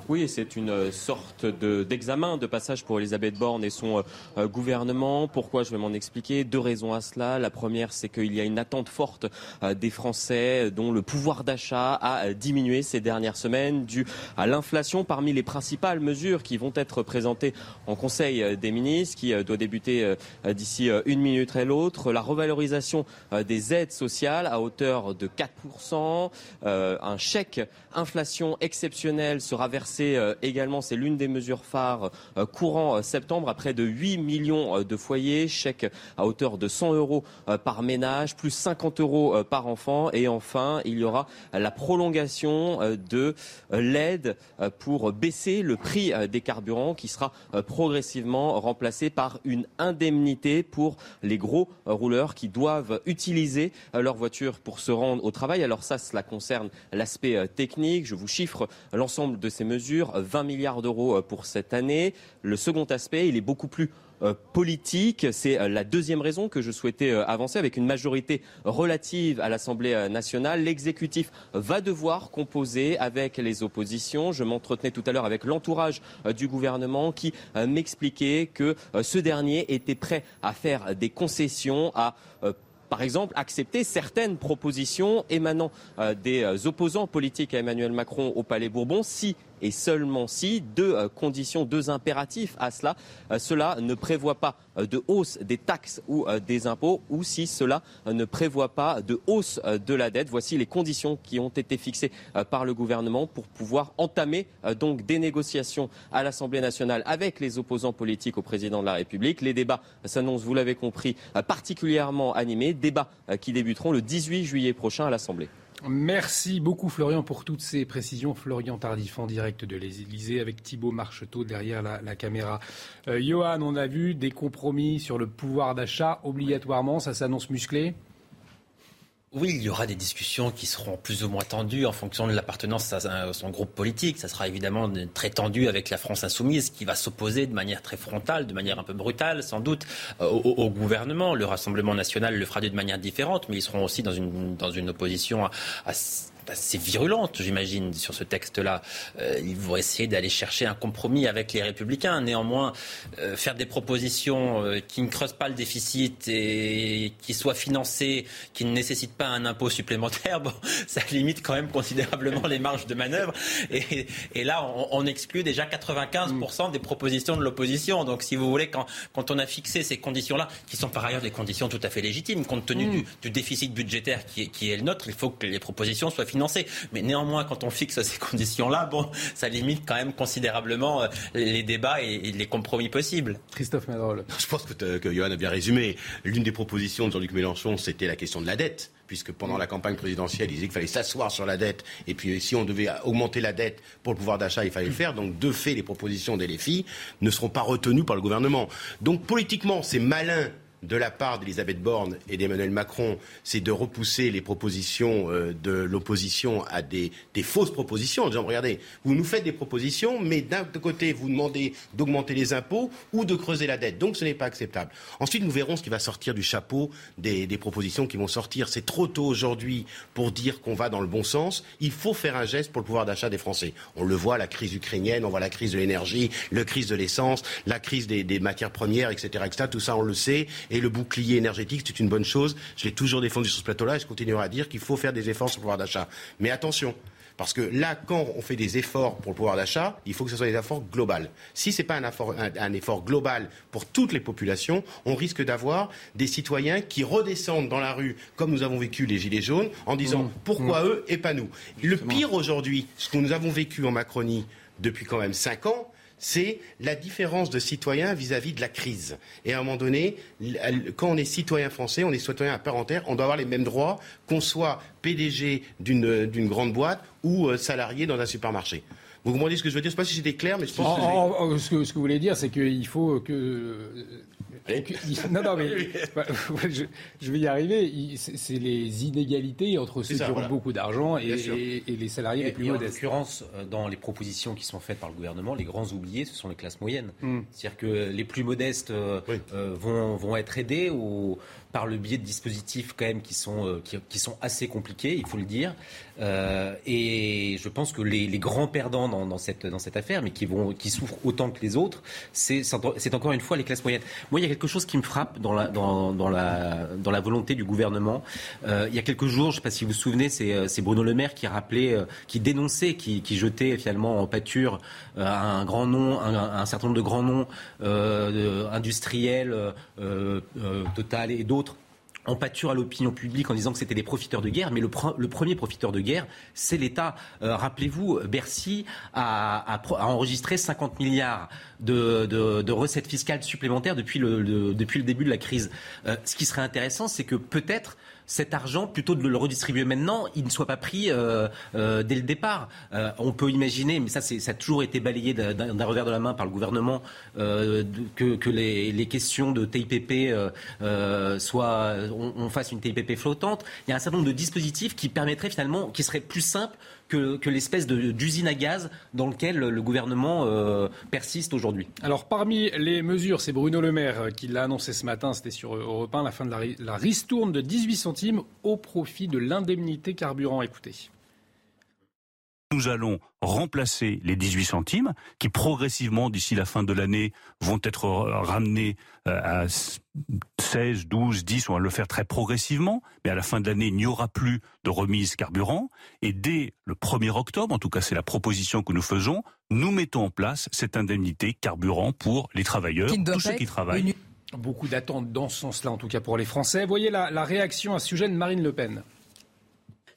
Speaker 15: Oui, c'est une sorte d'examen de, passage pour Elisabeth Borne et son euh, gouvernement. Pourquoi? Je vais m'en expliquer. Deux raisons à cela. La première, c'est qu'il y a une attente forte euh, des Français dont le pouvoir d'achat a diminué ces dernières semaines dû à l'inflation. Parmi les principales mesures qui vont être présentées en Conseil euh, des ministres, qui doit débuter d'ici une minute et l'autre, la revalorisation des aides sociales à hauteur de 4%, un chèque inflation exceptionnel sera versé euh, également, c'est l'une des mesures phares euh, courant euh, septembre, à près de 8 millions de foyers, chèque à hauteur de 100 euros par ménage, plus 50 euros par enfant. Et enfin, il y aura la prolongation de l'aide pour baisser le prix des carburants qui sera progressivement remplacé par une indemnité pour les gros rouleurs qui doivent utiliser leur voiture pour se rendre au travail. Alors ça, cela concerne l'aspect technique. Je vous chiffre l'ensemble de ces mesures 20 milliards d'euros euh, pour cette année. Le second aspect, il est beaucoup plus euh, politique. C'est euh, la deuxième raison que je souhaitais avancer avec une majorité relative à l'Assemblée nationale. L'exécutif va devoir composer avec les oppositions. Je m'entretenais tout à l'heure avec l'entourage du gouvernement qui m'expliquait que ce dernier était prêt à faire des concessions, à par exemple, accepter certaines propositions émanant des opposants politiques à Emmanuel Macron au Palais Bourbon si et seulement si deux euh, conditions, deux impératifs à cela. cela ne prévoit pas de hausse des taxes ou des impôts ou si cela ne prévoit pas de hausse de la dette. Voici les conditions qui ont été fixées par le gouvernement pour pouvoir entamer donc des négociations à l'Assemblée nationale avec les opposants politiques au président de la République. Les débats s'annoncent, vous l'avez compris, particulièrement animés débats euh, qui débuteront le 18 juillet prochain à l'Assemblée.
Speaker 1: Merci beaucoup Florian pour toutes ces précisions. Florian Tardif en direct de l'Élysée avec Thibault Marcheteau derrière la, caméra. Euh, Johan, on a vu des compromis sur le pouvoir d'achat obligatoirement, ça s'annonce musclé?
Speaker 5: Oui, il y aura des discussions qui seront plus ou moins tendues en fonction de l'appartenance à son groupe politique. Ça sera évidemment très tendu avec la France insoumise qui va s'opposer de manière très frontale, de manière un peu brutale sans doute euh, au, gouvernement. Le Rassemblement national le fera de manière différente, mais ils seront aussi dans une, dans une opposition à assez virulente, j'imagine, sur ce texte-là. Euh, ils vont essayer d'aller chercher un compromis avec les Républicains. Néanmoins, euh, faire des propositions euh, qui ne creusent pas le déficit et qui soient financées, qui ne nécessitent pas un impôt supplémentaire, bon, ça limite quand même considérablement les marges de manœuvre. Et, et là, on, on, exclut déjà 95% des propositions de l'opposition. Donc, si vous voulez, quand, quand on a fixé ces conditions-là, qui sont par ailleurs des conditions tout à fait légitimes, compte tenu mm. du, du, déficit budgétaire qui qui est le nôtre, il faut que les propositions soient financées mais néanmoins, quand on fixe ces conditions-là, bon, ça limite quand même considérablement euh, les débats et, les compromis possibles.
Speaker 1: Christophe Madrol.
Speaker 2: Je pense que, que Johan a bien résumé. L'une des propositions de Jean-Luc Mélenchon, c'était la question de la dette puisque pendant la campagne présidentielle, il disait qu'il fallait s'asseoir sur la dette, et puis si on devait augmenter la dette pour le pouvoir d'achat, il fallait le faire. Donc, de fait, les propositions des filles ne seront pas retenues par le gouvernement. Donc, politiquement, c'est malin de la part d'Elisabeth Borne et d'Emmanuel Macron, c'est de repousser les propositions euh, de l'opposition à des, fausses propositions en disant regardez, vous nous faites des propositions, mais d'un côté, vous demandez d'augmenter les impôts ou de creuser la dette. Donc ce n'est pas acceptable. Ensuite, nous verrons ce qui va sortir du chapeau des, propositions qui vont sortir. C'est trop tôt aujourd'hui pour dire qu'on va dans le bon sens. Il faut faire un geste pour le pouvoir d'achat des Français. On le voit, la crise ukrainienne, on voit la crise de l'énergie, la crise de l'essence, la crise des, des matières premières, etc., etc. Tout ça, on le sait. Et le bouclier énergétique, c'est une bonne chose. Je l'ai toujours défendu sur ce plateau-là et je continuerai à dire qu'il faut faire des efforts sur le pouvoir d'achat. Mais attention, parce que là, quand on fait des efforts pour le pouvoir d'achat, il faut que ce soit des efforts globaux. Si ce n'est pas un effort, un, effort, global pour toutes les populations, on risque d'avoir des citoyens qui redescendent dans la rue, comme nous avons vécu les Gilets jaunes, en disant mmh. pourquoi mmh. eux et pas nous. Le pire aujourd'hui, ce que nous avons vécu en Macronie depuis quand même cinq ans, c'est la différence de citoyen vis-à-vis de la crise. Et à un moment donné, quand on est citoyen français, on est citoyen à part entière, on doit avoir les mêmes droits qu'on soit PDG d'une grande boîte ou euh, salarié dans un supermarché. Vous comprenez ce que je veux dire? Je ne sais pas si j'étais clair, mais je pense
Speaker 1: que... ce, que... ce que vous voulez dire, c'est qu'il faut que non, non, mais je, vais y arriver. C'est les inégalités entre ceux qui ont beaucoup d'argent et, les salariés les plus modestes.
Speaker 7: En l'occurrence, euh, dans les propositions qui sont faites par le gouvernement, les grands oubliés, ce sont les classes moyennes. Hmm. C'est-à-dire que les plus modestes euh, euh, vont, vont être aidés ou par le biais de dispositifs quand même qui sont, euh, assez compliqués, il faut le dire. Euh, et je pense que les, grands perdants dans, cette, affaire, mais qui, souffrent autant que les autres, c'est encore une fois les classes moyennes. Moi, il y a quelque chose qui me frappe dans la, volonté du gouvernement. Euh, il y a quelques jours, je ne sais pas si vous vous souvenez, c'est Bruno Le Maire qui rappelait, qui dénonçait, qui, qui jetait finalement en pâture un grand nom, un, certain nombre de grands noms industriels, Total et d'autres en pâture à l'opinion publique en disant que c'était des profiteurs de guerre, mais le, premier profiteur de guerre, c'est l'État. Euh, rappelez-vous, Bercy a, enregistré 50 milliards de, recettes fiscales supplémentaires depuis le, depuis le début de la crise. Euh, ce qui serait intéressant, c'est que peut-être cet argent, plutôt de le redistribuer maintenant, il ne soit pas pris euh, euh, dès le départ. Euh, on peut imaginer, mais ça, ça a toujours été balayé d'un revers de la main par le gouvernement, que, les, questions de TIPP soient, on, fasse une TIPP flottante. Il y a un certain nombre de dispositifs qui permettraient finalement, qui seraient plus simples que, l'espèce d'usine à gaz dans lequel le gouvernement persiste aujourd'hui.
Speaker 1: Alors parmi les mesures, c'est Bruno Le Maire qui l'a annoncé ce matin, c'était sur Europe 1, la fin de la, la ristourne de 18 centimes au profit de l'indemnité carburant. Écoutez.
Speaker 16: Nous allons remplacer les 18 centimes qui progressivement d'ici la fin de l'année vont être ramenés euh, à 16, 12, 10, on va le faire très progressivement, mais à la fin de l'année, il n'y aura plus de remise carburant et dès le 1er octobre, en tout cas c'est la proposition que nous faisons, nous mettons en place cette indemnité carburant pour les travailleurs, tous ceux qui travaillent.
Speaker 1: Beaucoup d'attentes dans ce sens-là, en tout cas pour les Français. Voyez la, réaction à ce sujet de Marine Le Pen.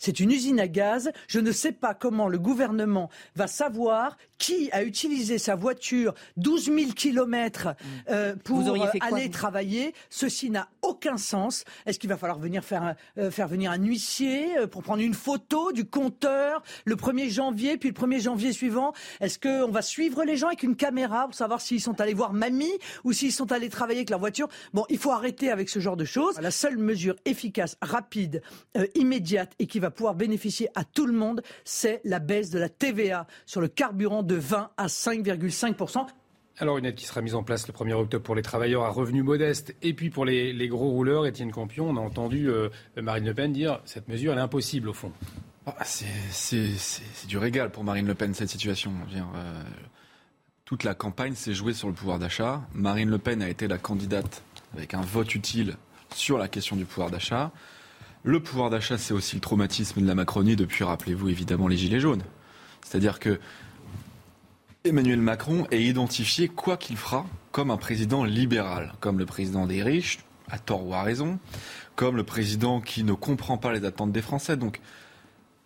Speaker 17: C'est une usine à gaz. Je ne sais pas comment le gouvernement va savoir qui a utilisé sa voiture 12 000 kilomètres euh, pour euh, aller travailler. Ceci n'a aucun sens. Est-ce qu'il va falloir venir faire, euh, faire venir un huissier euh, pour prendre une photo du compteur le 1er janvier, puis le 1er janvier suivant? Est-ce qu'on va suivre les gens avec une caméra pour savoir s'ils sont allés voir mamie ou s'ils sont allés travailler avec leur voiture? Bon, il faut arrêter avec ce genre de choses. La seule mesure efficace, rapide, immédiate et qui va pouvoir bénéficier à tout le monde, c'est la baisse de la TVA sur le carburant de 20 à 5,5
Speaker 1: alors une aide qui sera mise en place le 1er octobre pour les travailleurs à revenus modestes et puis pour les, gros rouleurs. Étienne Campion, on a entendu euh, Marine Le Pen dire cette mesure elle est impossible au fond.
Speaker 6: Ah, c'est du régal pour Marine Le Pen cette situation. Euh, toute la campagne s'est jouée sur le pouvoir d'achat. Marine Le Pen a été la candidate avec un vote utile sur la question du pouvoir d'achat. Le pouvoir d'achat, c'est aussi le traumatisme de la Macronie depuis, rappelez-vous évidemment, les Gilets jaunes. C'est-à-dire que Emmanuel Macron est identifié, quoi qu'il fera, comme un président libéral, comme le président des riches, à tort ou à raison, comme le président qui ne comprend pas les attentes des Français. Donc,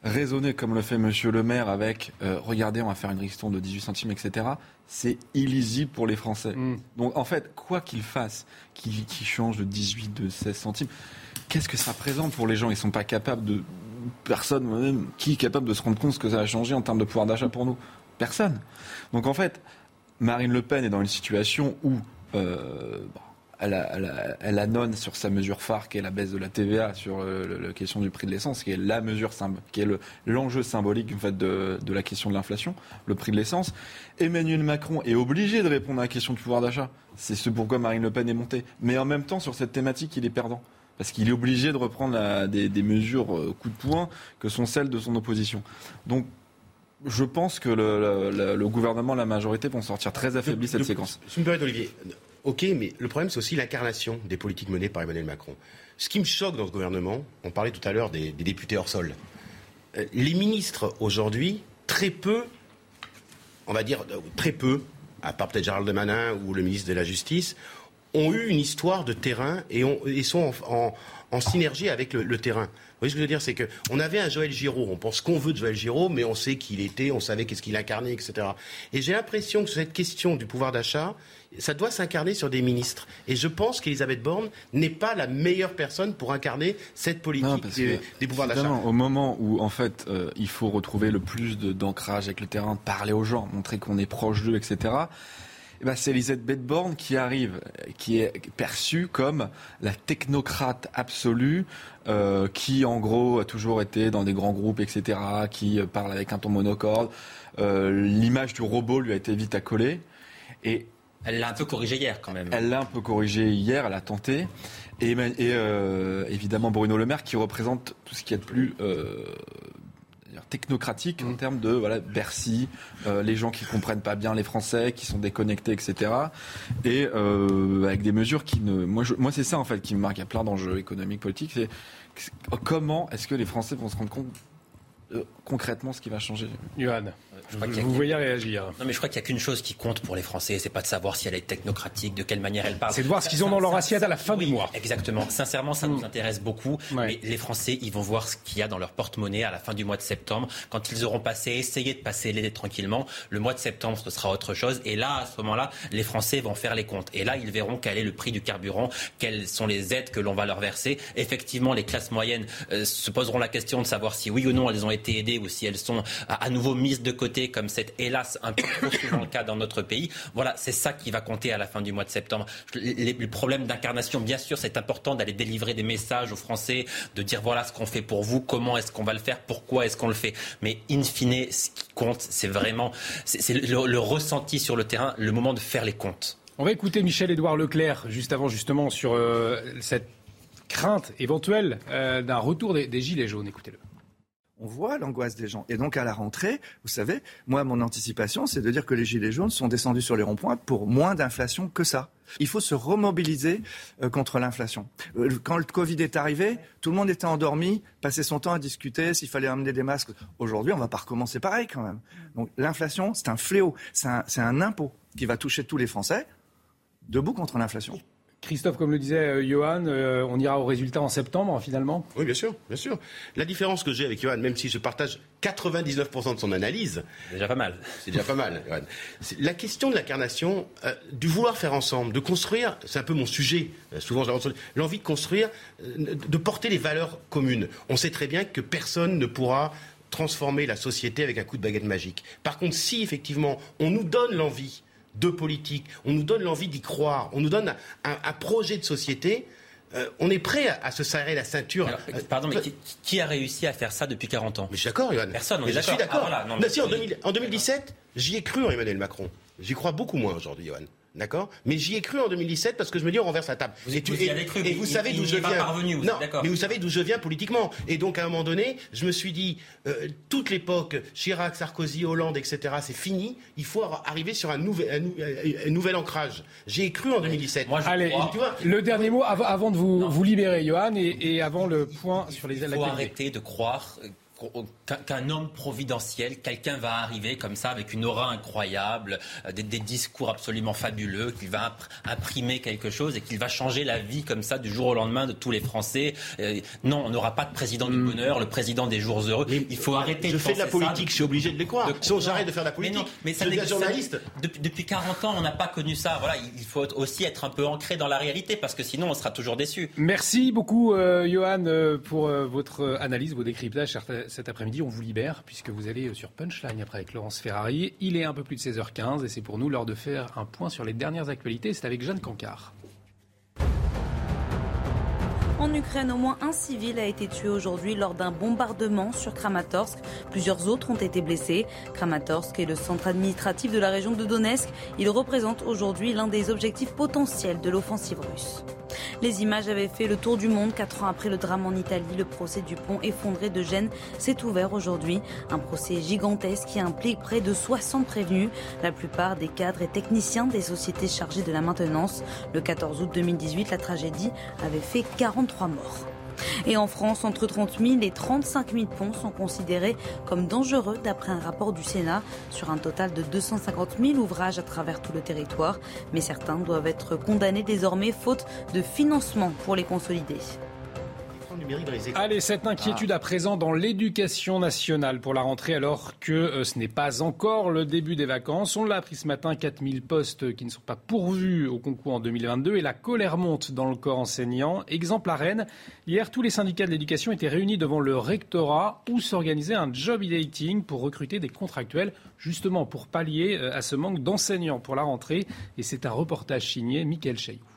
Speaker 6: raisonner comme le fait M. Le Maire avec euh, regardez, on va faire une ristourne de 18 centimes, etc., c'est illisible pour les Français. Mm. Donc, en fait, quoi qu'il fasse, qu'il change de 18, de 16 centimes, qu'est-ce que ça représente pour les gens? Ils ne sont pas capables de. Personne, même, qui est capable de se rendre compte ce que ça a changé en termes de pouvoir d'achat pour nous? Personne. Donc en fait, Marine Le Pen est dans une situation où euh, elle, annonce sur sa mesure phare, qui est la baisse de la TVA sur la question du prix de l'essence, qui est la mesure l'enjeu symbolique en fait, de, la question de l'inflation, le prix de l'essence. Emmanuel Macron est obligé de répondre à la question du pouvoir d'achat. C'est ce pourquoi Marine Le Pen est montée. Mais en même temps, sur cette thématique, il est perdant. Parce qu'il est obligé de reprendre des, des, mesures euh, coup de poing que sont celles de son opposition. Donc je pense que le, gouvernement, la majorité vont sortir très affaiblis cette séquence.
Speaker 2: Si me Olivier, ok, mais le problème, c'est aussi l'incarnation des politiques menées par Emmanuel Macron. Ce qui me choque dans ce gouvernement, on parlait tout à l'heure des, députés hors sol. Euh, les ministres, aujourd'hui, très peu, on va dire euh, très peu, à part peut-être Gérald Manin ou le ministre de la Justice, ont eu une histoire de terrain et, sont en, synergie avec le terrain voyez ce que je veux dire C'est qu'on avait un Joël Giraud, on pense qu'on veut de Joël Giraud, mais on sait qui il était, on savait qu'est-ce qu'il incarnait, etc. Et j'ai l'impression que cette question du pouvoir d'achat, ça doit s'incarner sur des ministres. Et je pense qu'Elisabeth Borne n'est pas la meilleure personne pour incarner cette politique des, pouvoirs d'achat.
Speaker 6: Au moment où, en fait, euh, il faut retrouver le plus d'ancrage avec le terrain, parler aux gens, montrer qu'on est proche d'eux, etc., eh ben, c'est Elisabeth Borne qui arrive, qui est perçue comme la technocrate absolue, euh, qui en gros a toujours été dans des grands groupes, etc., qui euh, parle avec un ton monocorde. Euh, l'image du robot lui a été vite accolée.
Speaker 5: Et elle l'a un peu corrigé hier quand même.
Speaker 6: Elle l'a un peu corrigé hier, elle a tenté. Et, et évidemment Bruno Le Maire qui représente tout ce qui est de plus technocratique en mm. termes de voilà, Bercy, euh, les gens qui comprennent pas bien les Français, qui sont déconnectés, etc. Et euh, avec des mesures qui ne. Moi, moi c'est ça en fait qui me marque. Il y a plein d'enjeux économiques, politiques. C'est comment est-ce que les Français vont se rendre compte euh, concrètement ce qui va changer?
Speaker 1: Johan vous voyez réagir.
Speaker 5: Non, mais je crois qu'il n'y a qu'une chose qui compte pour les Français, c'est pas de savoir si elle est technocratique, de quelle manière elle parle.
Speaker 1: C'est de voir ce qu'ils ont dans leur assiette à la fin du mois.
Speaker 5: Exactement. Sincèrement, ça nous mm. intéresse beaucoup. Mais les Français, ils vont voir ce qu'il y a dans leur porte-monnaie à la fin du mois de septembre. Quand ils auront passé, essayé de passer l'été tranquillement, le mois de septembre, ce sera autre chose. Et là, à ce moment-là, les Français vont faire les comptes. Et là, ils verront quel est le prix du carburant, quelles sont les aides que l'on va leur verser. Effectivement, les classes moyennes euh, se poseront la question de savoir si oui ou non elles ont été aidées ou si elles sont à, à nouveau mises de côté comme cette hélas un peu trop souvent le cas dans notre pays. Voilà, c'est ça qui va compter à la fin du mois de septembre. Les, problèmes d'incarnation, bien sûr, c'est important d'aller délivrer des messages aux Français, de dire voilà ce qu'on fait pour vous, comment est-ce qu'on va le faire, pourquoi est-ce qu'on le fait. Mais in fine, ce qui compte, c'est vraiment c'est le, ressenti sur le terrain, le moment de faire les comptes.
Speaker 1: On va écouter Michel-Édouard Leclerc juste avant justement sur euh, cette crainte éventuelle euh, d'un retour des Gilets jaunes. Écoutez-le
Speaker 18: on voit l'angoisse des gens. Et donc à la rentrée, vous savez, moi, mon anticipation, c'est de dire que les Gilets jaunes sont descendus sur les ronds-points pour moins d'inflation que ça. Il faut se remobiliser euh, contre l'inflation. Euh, quand le Covid est arrivé, tout le monde était endormi, passait son temps à discuter s'il fallait amener des masques. Aujourd'hui, on va pas recommencer pareil quand même. Donc l'inflation, c'est un fléau, c'est un, un impôt qui va toucher tous les Français. Debout contre l'inflation.
Speaker 1: Christophe, comme le disait euh, Johan, euh, on ira au résultat en septembre finalement
Speaker 2: Oui, bien sûr, bien sûr. La différence que j'ai avec Johan, même si je partage 99% de son analyse.
Speaker 5: C'est déjà pas mal.
Speaker 2: C'est déjà pas mal, Johan. La question de l'incarnation, euh, du vouloir faire ensemble, de construire, c'est un peu mon sujet, souvent l'envie de construire, de porter les valeurs communes. On sait très bien que personne ne pourra transformer la société avec un coup de baguette magique. Par contre, si effectivement on nous donne l'envie de politique, on nous donne l'envie d'y croire, on nous donne un, projet de société, euh, on est prêt à, se serrer la ceinture.
Speaker 5: Euh, pardon, mais qui, a réussi à faire ça depuis 40 ans?
Speaker 2: Mais je suis d'accord, Yohann.
Speaker 5: Personne, on
Speaker 2: est
Speaker 5: Je
Speaker 2: suis d'accord. Ah, en, 2017, j'y ai cru en Emmanuel Macron. J'y crois beaucoup moins aujourd'hui, Johan. D'accord Mais j'y ai cru en 2017 parce que je me dis on renverse la table.
Speaker 5: Vous, et,
Speaker 2: tu,
Speaker 5: y avez cru,
Speaker 2: et vous savez d'où je viens.
Speaker 5: Parvenu, vous
Speaker 2: non, mais vous savez d'où je viens politiquement. Et donc à un moment donné, je me suis dit euh, toute l'époque Chirac, Sarkozy, Hollande, etc. C'est fini. Il faut arriver sur un nouvel, un, nouvel ancrage. J'y ai cru en 2017.
Speaker 1: Moi, Allez, tu vois, le dernier mot avant, de vous, vous libérer, Johan, et, et, avant le point sur les.
Speaker 5: Il faut arrêter de croire qu'un homme providentiel, quelqu'un va arriver comme ça avec une aura incroyable, euh, des, discours absolument fabuleux, qu'il va imprimer quelque chose et qu'il va changer la vie comme ça du jour au lendemain de tous les Français. Euh, non, on n'aura pas de président du hmm. bonheur, le président des jours heureux. Il faut arrêter.
Speaker 2: Je fais de la politique, je suis obligé de les croire. De... Sinon, j'arrête de faire de la politique.
Speaker 5: Mais, non, mais ça, journaliste. depuis, depuis, 40 ans, on n'a pas connu ça. Voilà, il faut aussi être un peu ancré dans la réalité parce que sinon, on sera toujours déçu.
Speaker 1: Merci beaucoup, euh, Johan, euh, pour votre analyse, vos décryptages cet après-midi on vous libère puisque vous allez sur Punchline après avec Laurence Ferrari. Il est un peu plus de 16h15 et c'est pour nous l'heure de faire un point sur les dernières actualités. C'est avec Jeanne Cancard.
Speaker 19: En Ukraine, au moins un civil a été tué aujourd'hui lors d'un bombardement sur Kramatorsk. Plusieurs autres ont été blessés. Kramatorsk est le centre administratif de la région de Donetsk. Il représente aujourd'hui l'un des objectifs potentiels de l'offensive russe. Les images avaient fait le tour du monde. Quatre ans après le drame en Italie, le procès du pont effondré de Gênes s'est ouvert aujourd'hui. Un procès gigantesque qui implique près de 60 prévenus, la plupart des cadres et techniciens des sociétés chargées de la maintenance. Le 14 août 2018, la tragédie avait fait 43 morts. Et en France, entre 30 000 et 35 000 ponts sont considérés comme dangereux d'après un rapport du Sénat sur un total de 250 000 ouvrages à travers tout le territoire. Mais certains doivent être condamnés désormais faute de financement pour les consolider.
Speaker 1: Allez, cette inquiétude à présent dans l'éducation nationale pour la rentrée alors que euh, ce n'est pas encore le début des vacances. On l'a appris ce matin, 4000 postes qui ne sont pas pourvus au concours en 2022 et la colère monte dans le corps enseignant. Exemple à Rennes, hier tous les syndicats de l'éducation étaient réunis devant le rectorat où s'organisait un job dating pour recruter des contractuels justement pour pallier euh, à ce manque d'enseignants pour la rentrée. Et c'est un reportage signé Mickaël Chailloux.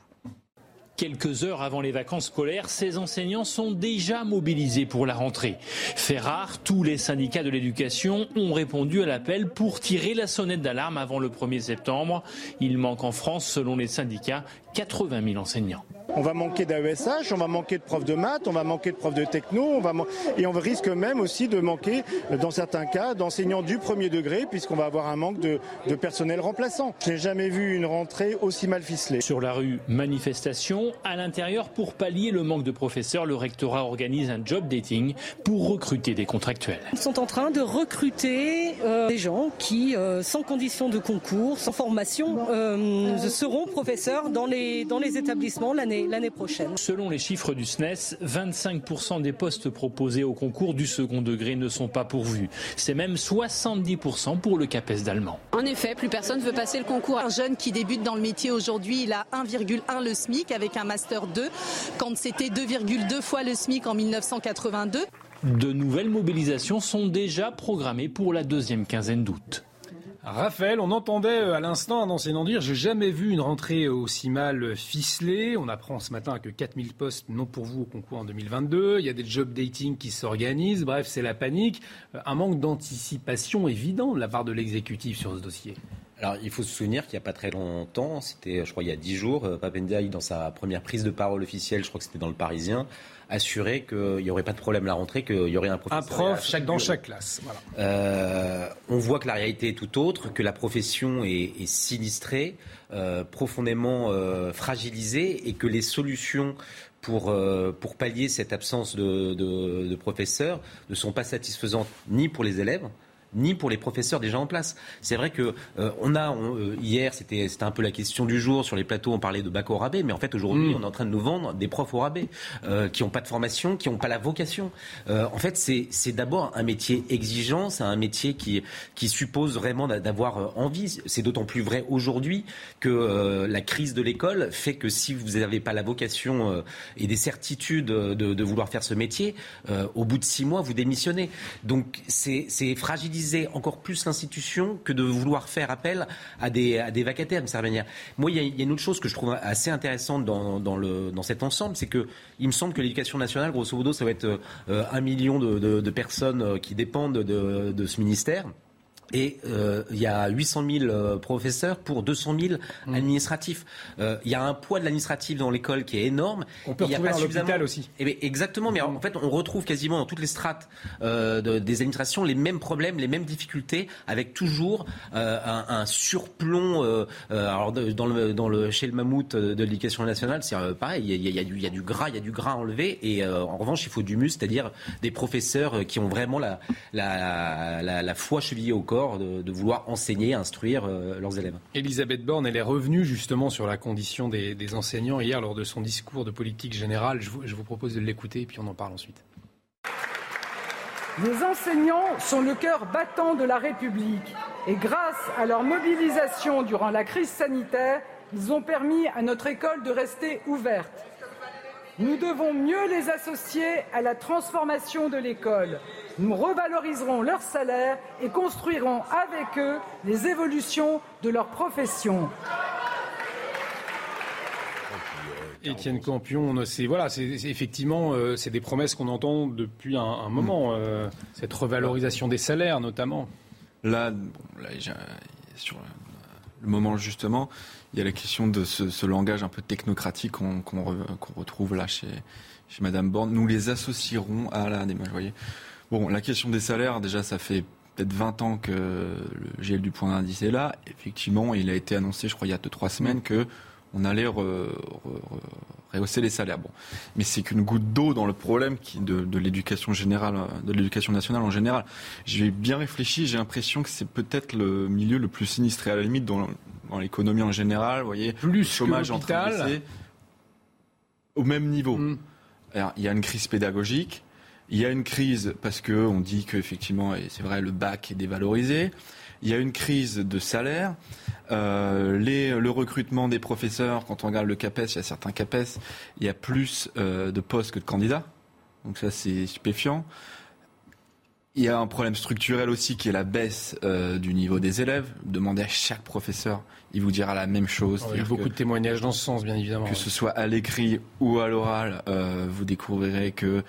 Speaker 20: Quelques heures avant les vacances scolaires, ces enseignants sont déjà mobilisés pour la rentrée. Fait rare, tous les syndicats de l'éducation ont répondu à l'appel pour tirer la sonnette d'alarme avant le 1er septembre. Il manque en France, selon les syndicats, 80 000 enseignants.
Speaker 21: On va manquer d'AESH, on va manquer de profs de maths, on va manquer de profs de techno, on va et on risque même aussi de manquer, dans certains cas, d'enseignants du premier degré, puisqu'on va avoir un manque de, personnel remplaçant. Je n'ai jamais vu une rentrée aussi mal ficelée.
Speaker 20: Sur la rue, manifestation. À l'intérieur, pour pallier le manque de professeurs, le rectorat organise un job dating pour recruter des contractuels.
Speaker 22: Ils sont en train de recruter euh, des gens qui, euh, sans condition de concours, sans formation, euh, seront professeurs dans les, dans les établissements l'année l'année prochaine.
Speaker 20: Selon les chiffres du SNES, 25% des postes proposés au concours du second degré ne sont pas pourvus. C'est même 70% pour le CAPES d'allemand.
Speaker 23: En effet, plus personne ne veut passer le concours. Un jeune qui débute dans le métier aujourd'hui, il a 1,1 le SMIC avec un master 2, quand c'était 2,2 fois le SMIC en 1982.
Speaker 20: De nouvelles mobilisations sont déjà programmées pour la deuxième quinzaine d'août.
Speaker 1: Raphaël, on entendait euh, à l'instant un enseignant dire J'ai jamais vu une rentrée aussi mal ficelée. On apprend ce matin que 4000 postes non pour vous au concours en 2022. Il y a des job dating qui s'organisent. Bref, c'est la panique. Euh, un manque d'anticipation évident de la part de l'exécutif sur ce dossier.
Speaker 7: Alors, il faut se souvenir qu'il n'y a pas très longtemps, c'était, je crois, il y a dix jours, euh, Papendiaï, dans sa première prise de parole officielle, je crois que c'était dans le Parisien, assurait qu'il n'y aurait pas de problème à la rentrée, qu'il y aurait un professeur.
Speaker 1: Un prof chaque, dans chaque classe. Voilà.
Speaker 7: Euh, on voit que la réalité est tout autre, que la profession est, est sinistrée, euh, profondément euh, fragilisée, et que les solutions pour, euh, pour pallier cette absence de, de, de professeurs ne sont pas satisfaisantes ni pour les élèves, ni pour les professeurs déjà en place. C'est vrai que euh, on a euh, hier, c'était un peu la question du jour sur les plateaux, on parlait de bac au rabais, mais en fait aujourd'hui, mm. on est en train de nous vendre des profs au rabais euh, qui n'ont pas de formation, qui n'ont pas la vocation. en fait, c'est d'abord un métier exigeant, c'est un métier qui qui suppose vraiment d'avoir envie. C'est d'autant plus vrai aujourd'hui que la crise de l'école fait que si vous n'avez pas la vocation et des certitudes de, de, vouloir faire ce métier, au bout de six mois, vous démissionnez. Donc c'est encore plus l'institution que de vouloir faire appel à des, à des vacataires, M. Moi, il y, a, une autre chose que je trouve assez intéressante dans, cet ensemble, c'est que il me semble que l'éducation nationale, grosso modo, ça va être euh, un million de, personnes euh, qui dépendent de, de ce ministère. Et euh, il y a 800 000 euh, professeurs pour 200 000 mmh. administratifs. Euh, il y a un poids de l'administratif dans l'école qui est énorme.
Speaker 1: On peut retrouver dans l'hôpital aussi.
Speaker 7: Eh bien, exactement, mais en fait, on retrouve quasiment dans toutes les strates euh, de, des administrations les mêmes problèmes, les mêmes difficultés, avec toujours un, un, surplomb. Alors, dans le, dans le, chez le mammouth de l'éducation nationale, c'est pareil. Il y, a, y a du, y, a, gras, il y a du gras à enlever, et en revanche, il faut du muscle, c'est-à-dire des professeurs qui ont vraiment la, la, la, la foi chevillée au corps de, vouloir enseigner, instruire euh, leurs élèves.
Speaker 1: Elisabeth Borne, elle est revenue justement sur la condition des, enseignants hier lors de son discours de politique générale. Je vous, je vous propose de l'écouter et puis on en parle ensuite.
Speaker 24: Les enseignants sont le cœur battant de la République et grâce à leur mobilisation durant la crise sanitaire, ils ont permis à notre école de rester ouverte. Nous devons mieux les associer à la transformation de l'école. Nous revaloriserons leur salaire et construirons avec eux les évolutions de leur profession.
Speaker 1: Étienne Campion, c'est voilà, c'est effectivement euh, c'est des promesses qu'on entend depuis un, moment, euh, cette revalorisation des salaires notamment.
Speaker 6: Là, sur le moment justement, il y a la question de ce, langage un peu technocratique qu'on retrouve là chez, chez Madame Borne. Nous les associerons à la démarche. Voyez Bon, la question des salaires, déjà, ça fait peut-être 20 ans que le gel du point d'indice est là. Effectivement, il a été annoncé, je crois, il y a deux, trois semaines, que on allait rehausser les salaires. Bon, mais c'est qu'une goutte d'eau dans le problème qui, de, l'éducation générale, de l'éducation nationale en général. J'ai bien réfléchi, j'ai l'impression que c'est peut-être le milieu le plus sinistré à la limite dans, l'économie en général. Vous voyez,
Speaker 1: plus chômage en train
Speaker 6: au même niveau. Hmm. il y a une crise pédagogique. Il y a une crise parce qu'on dit qu'effectivement, et c'est vrai, le bac est dévalorisé. Il y a une crise de salaire. Euh, les, le recrutement des professeurs, quand on regarde le CAPES, il y a certains CAPES, il y a plus euh, de postes que de candidats. Donc ça, c'est stupéfiant. Il y a un problème structurel aussi qui est la baisse euh, du niveau des élèves. Demandez à chaque professeur, il vous dira la même chose.
Speaker 1: il y a beaucoup de témoignages dans ce sens, bien évidemment.
Speaker 6: Que ce soit à l'écrit ou à l'oral, vous découvrirez que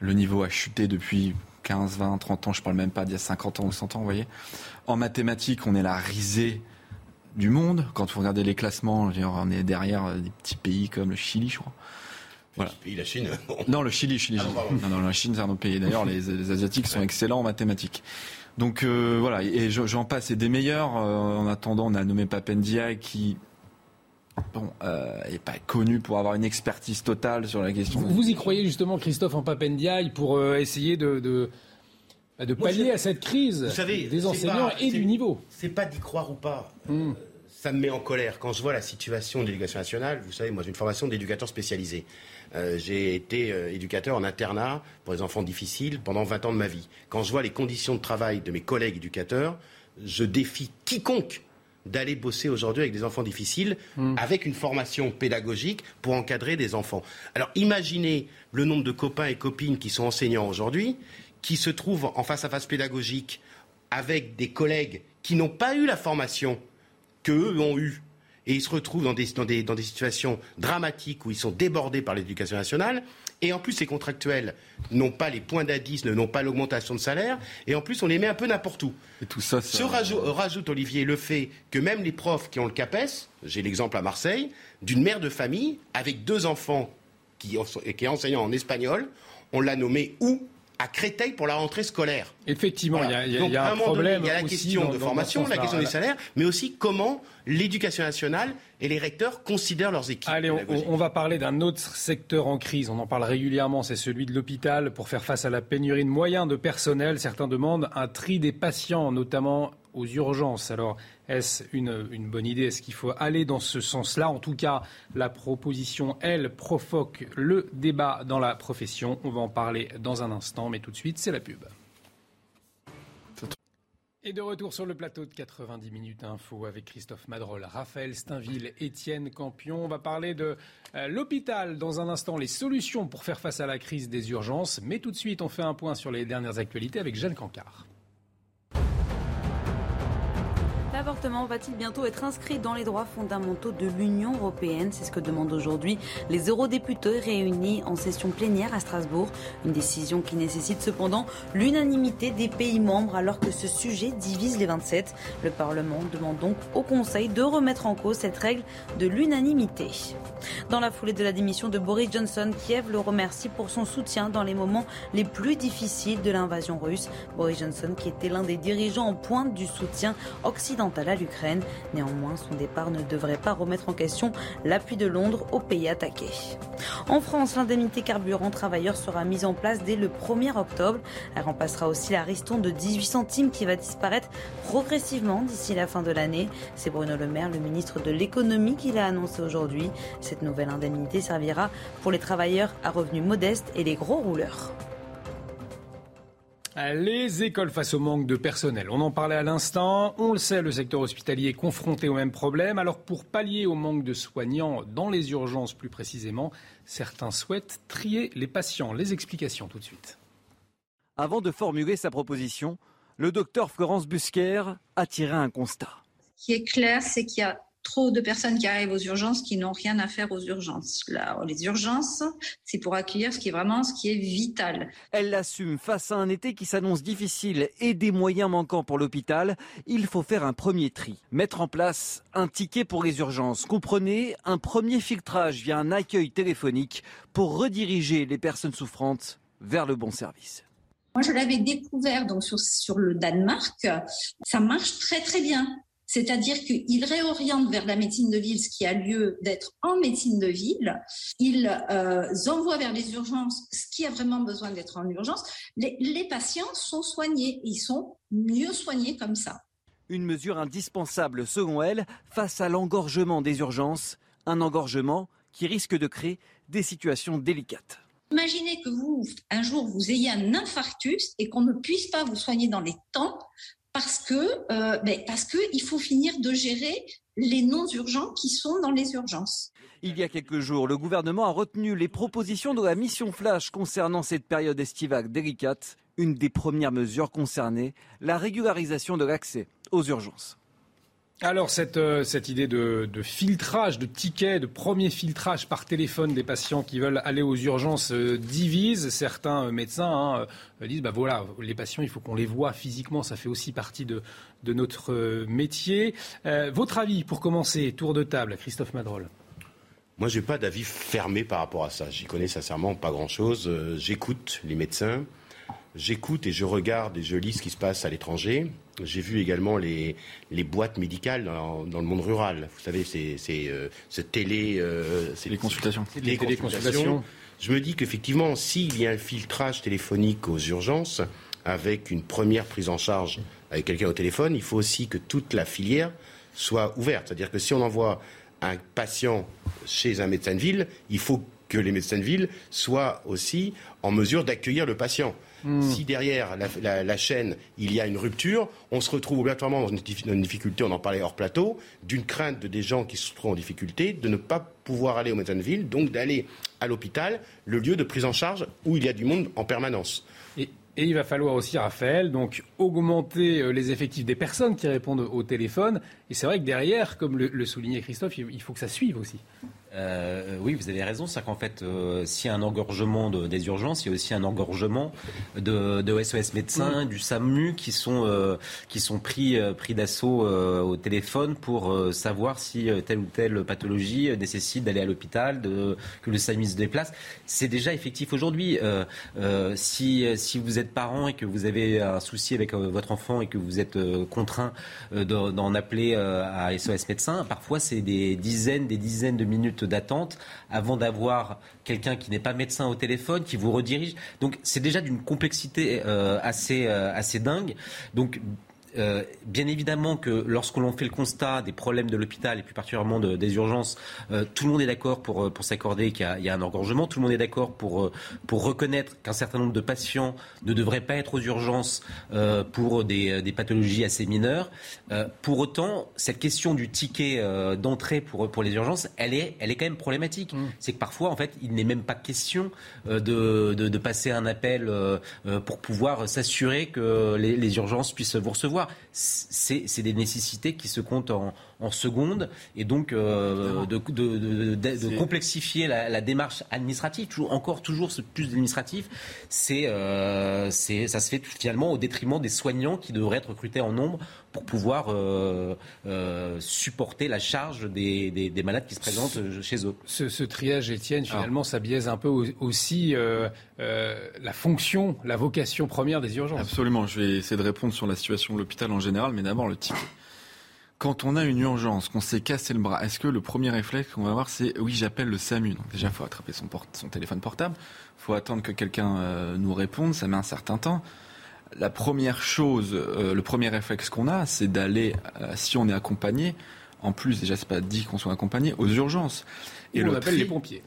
Speaker 6: le niveau a chuté depuis 15, 20, 30 ans, je parle même pas d'il y a 50 ans ou 100 ans, vous voyez. En mathématiques, on est la risée du monde. Quand vous regardez les classements, on est derrière des petits pays comme le Chili, je crois.
Speaker 2: Voilà. Pays, la Chine.
Speaker 6: non, le Chili, Chili. Ah, non, non, la Chine, c'est un autre pays. D'ailleurs, les, Asiatiques sont excellents en mathématiques. Donc euh, voilà, et j'en passe, et des meilleurs. Euh, en attendant, on a nommé Papendia qui bon, euh, n'est pas connu pour avoir une expertise totale sur la question.
Speaker 1: Vous, y croyez justement, Christophe, en Papendiaï pour euh, essayer de, de, bah, pallier à cette crise des enseignants et du niveau?
Speaker 2: C'est pas d'y croire ou pas. Hmm. Euh, ça me met en colère. Quand je vois la situation de l'éducation nationale, vous savez, moi j'ai une formation d'éducateur spécialisé. j'ai été éducateur en internat pour les enfants difficiles pendant 20 ans de ma vie. Quand je vois les conditions de travail de mes collègues éducateurs, je défie quiconque d'aller bosser aujourd'hui avec des enfants difficiles, hmm. avec une formation pédagogique pour encadrer des enfants. Alors imaginez le nombre de copains et copines qui sont enseignants aujourd'hui, qui se trouvent en face à face pédagogique avec des collègues qui n'ont pas eu la formation qu'eux ont eue. Et ils se retrouvent dans des, dans des situations dramatiques où ils sont débordés par l'éducation nationale. Et en plus, ces contractuels n'ont pas les points d'indice, n'ont pas l'augmentation de salaire. Et en plus, on les met un peu n'importe où.
Speaker 6: Et tout ça,
Speaker 2: Se rajoute, Olivier, le fait que même les profs qui ont le CAPES, j'ai l'exemple à Marseille, d'une mère de famille avec deux enfants qui, qui est enseignant en espagnol, on l'a nommé où? À Créteil pour la rentrée scolaire.
Speaker 1: Effectivement, il y a, un, problème.
Speaker 2: il y a la question de formation, la question des salaires, mais aussi comment l'éducation nationale et les recteurs considèrent leurs équipes.
Speaker 1: Allez, on, va parler d'un autre secteur en crise. On en parle régulièrement, c'est celui de l'hôpital. Pour faire face à la pénurie de moyens de personnel, certains demandent un tri des patients, notamment aux urgences. Alors, est-ce une, bonne idée? Est-ce qu'il faut aller dans ce sens-là? En tout cas, la proposition, elle, provoque le débat dans la profession. On va en parler dans un instant, mais tout de suite, c'est la pub. Et de retour sur le plateau de 90 minutes info avec Christophe Madrol, Raphaël Steinville, Étienne Campion. On va parler de euh, l'hôpital dans un instant, les solutions pour faire face à la crise des urgences. Mais tout de suite, on fait un point sur les dernières actualités avec Jeanne Cancard.
Speaker 19: L'avortement va-t-il bientôt être inscrit dans les droits fondamentaux de l'Union européenne? C'est ce que demandent aujourd'hui les eurodéputés réunis en session plénière à Strasbourg. Une décision qui nécessite cependant l'unanimité des pays membres alors que ce sujet divise les 27. Le Parlement demande donc au Conseil de remettre en cause cette règle de l'unanimité. Dans la foulée de la démission de Boris Johnson, Kiev le remercie pour son soutien dans les moments les plus difficiles de l'invasion russe. Boris Johnson qui était l'un des dirigeants en pointe du soutien occidental à l'Ukraine. Néanmoins, son départ ne devrait pas remettre en question l'appui de Londres au pays attaqué. En France, l'indemnité carburant travailleur sera mise en place dès le 1er octobre. Elle remplacera aussi la ristourne de 18 centimes qui va disparaître progressivement d'ici la fin de l'année. C'est Bruno Le Maire, le ministre de l'économie, qui l'a annoncé aujourd'hui. Cette nouvelle indemnité servira pour les travailleurs à revenus modestes et les gros rouleurs.
Speaker 1: Les écoles face au manque de personnel. On en parlait à l'instant. On le sait, le secteur hospitalier est confronté au même problème. Alors pour pallier au manque de soignants dans les urgences plus précisément, certains souhaitent trier les patients. Les explications tout de suite.
Speaker 25: Avant de formuler sa proposition, le docteur Florence Busquer a tiré un constat.
Speaker 26: Ce qui est clair, c'est qu'il y a trop de personnes qui arrivent aux urgences qui n'ont rien à faire aux urgences. Là, les urgences, c'est pour accueillir ce qui est vraiment ce qui est vital.
Speaker 25: Elle l'assume face à un été qui s'annonce difficile et des moyens manquants pour l'hôpital. Il faut faire un premier tri, mettre en place un ticket pour les urgences. Comprenez, un premier filtrage via un accueil téléphonique pour rediriger les personnes souffrantes vers le bon service.
Speaker 26: Moi, je l'avais découvert donc sur, sur le Danemark. Ça marche très très bien. C'est-à-dire qu'ils réorientent vers la médecine de ville ce qui a lieu d'être en médecine de ville. Ils euh, envoient vers les urgences ce qui a vraiment besoin d'être en urgence. Les, les patients sont soignés. Ils sont mieux soignés comme ça.
Speaker 25: Une mesure indispensable, selon elle, face à l'engorgement des urgences. Un engorgement qui risque de créer des situations délicates.
Speaker 26: Imaginez que vous, un jour, vous ayez un infarctus et qu'on ne puisse pas vous soigner dans les temps parce que euh, ben, parce que il faut finir de gérer les non urgents qui sont dans les urgences.
Speaker 25: Il y a quelques jours, le gouvernement a retenu les propositions de la mission flash concernant cette période estivale délicate. Une des premières mesures concernées, la régularisation de l'accès aux urgences.
Speaker 1: Alors cette, euh, idée de, filtrage, de tickets, de premier filtrage par téléphone des patients qui veulent aller aux urgences euh, divise. Certains euh, médecins hein, disent, bah voilà, les patients, il faut qu'on les voit physiquement, ça fait aussi partie de, de notre métier. votre avis pour commencer, tour de table, Christophe Madrol
Speaker 2: moi, je n'ai pas d'avis fermé par rapport à ça. J'y connais sincèrement pas grand-chose. J'écoute les médecins, j'écoute et je regarde et je lis ce qui se passe à l'étranger. J'ai vu également les, les boîtes médicales dans, dans, le monde rural. Vous savez, c'est euh, ce télé...
Speaker 6: Euh, les consultations.
Speaker 2: Les consultations. Je me dis qu'effectivement, s'il y a un filtrage téléphonique aux urgences, avec une première prise en charge avec quelqu'un au téléphone, il faut aussi que toute la filière soit ouverte. C'est-à-dire que si on envoie un patient chez un médecin de ville, il faut que les médecins de ville soient aussi en mesure d'accueillir le patient. Hmm. Si derrière la, chaîne, il y a une rupture, on se retrouve obligatoirement dans une, difficulté, on en parlait hors plateau, d'une crainte de des gens qui se trouvent en difficulté, de ne pas pouvoir aller au médecin de ville, donc d'aller à l'hôpital, le lieu de prise en charge où il y a du monde en permanence.
Speaker 1: Et, il va falloir aussi, Raphaël, donc augmenter euh, les effectifs des personnes qui répondent au téléphone. Et c'est vrai que derrière, comme le, soulignait Christophe, il faut que ça suive aussi.
Speaker 7: Euh, oui, vous avez raison. C'est qu'en fait, euh, s'il y a un engorgement des urgences, il y a aussi un engorgement de, de SOS médecins, du SAMU qui sont, euh, qui sont pris, pris d'assaut au téléphone pour savoir si telle ou telle pathologie nécessite d'aller à l'hôpital, que le SAMU se déplace. C'est déjà effectif aujourd'hui. si, si vous êtes parent et que vous avez un souci avec votre enfant et que vous êtes contraint d'en appeler à SOS médecins, parfois c'est des dizaines, des dizaines de minutes d'attente avant d'avoir quelqu'un qui n'est pas médecin au téléphone, qui vous redirige. Donc c'est déjà d'une complexité euh, assez, euh, assez dingue. Donc euh, bien évidemment que lorsque l'on fait le constat des problèmes de l'hôpital et plus particulièrement des urgences, euh, tout le monde est d'accord pour, euh, pour s'accorder qu'il y, a un engorgement, tout le monde est d'accord pour, pour reconnaître qu'un certain nombre de patients ne devraient pas être aux urgences pour des, des, pathologies assez mineures. pour autant, cette question du ticket d'entrée pour, pour les urgences, elle est, elle est quand même problématique. Mmh. C'est que parfois, en fait, il n'est même pas question de, de, de, passer un appel pour pouvoir s'assurer que les, les urgences puissent vous recevoir c'est des nécessités qui se comptent en, en secondes et donc euh, de, de, complexifier la, démarche administrative, toujours, encore toujours ce plus administratif, euh, c'est ça se fait finalement au détriment des soignants qui devraient être recrutés en nombre pour pouvoir euh, supporter la charge des, des, malades qui se présentent chez eux.
Speaker 1: Ce, triage, Étienne, finalement, ça biaise un peu aussi la fonction, la vocation première des urgences.
Speaker 6: Absolument. Je vais essayer de répondre sur la situation de l'hôpital en général, mais d'abord le ticket quand on a une urgence, qu'on s'est cassé le bras, est-ce que le premier réflexe qu'on va avoir, c'est oui, j'appelle le SAMU Donc déjà, il faut attraper son, son, téléphone portable, il faut attendre que quelqu'un euh, nous réponde, ça met un certain temps. La première chose, euh, le premier réflexe qu'on a, c'est d'aller, euh, si on est accompagné, en plus, déjà, c'est pas dit qu'on soit accompagné, aux urgences.
Speaker 1: Et le on appelle les pompiers.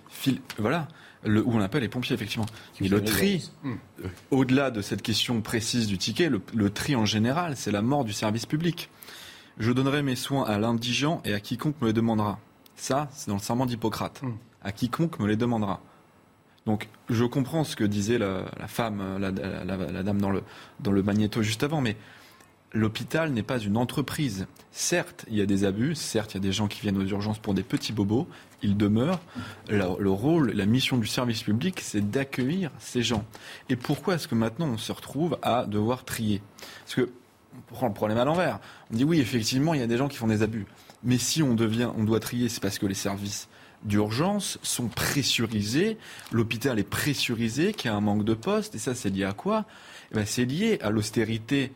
Speaker 6: voilà. Le, où on appelle les pompiers, effectivement. Et le tri, au-delà de cette question précise du ticket, le tri en général, c'est la mort du service public. Je donnerai mes soins à l'indigent et à quiconque me les demandera. Ça, c'est dans le serment d'Hippocrate. Hmm. À quiconque me les demandera. Donc, je comprends ce que disait la, femme, la, dame dans le, dans le magnéto juste avant, mais l'hôpital n'est pas une entreprise. Certes, il y a des abus, certes, il y a des gens qui viennent aux urgences pour des petits bobos, ils demeurent. Le, rôle, la mission du service public, c'est d'accueillir ces gens. Et pourquoi est-ce que maintenant on se retrouve à devoir trier? Parce que on prend le problème à l'envers. On dit oui, effectivement, il y a des gens qui font des abus. Mais si on devient, on doit trier, c'est parce que les services d'urgence sont pressurisés, l'hôpital est pressurisé, qu'il y a un manque de postes, et ça c'est lié à quoi? Eh ben, C'est lié à l'austérité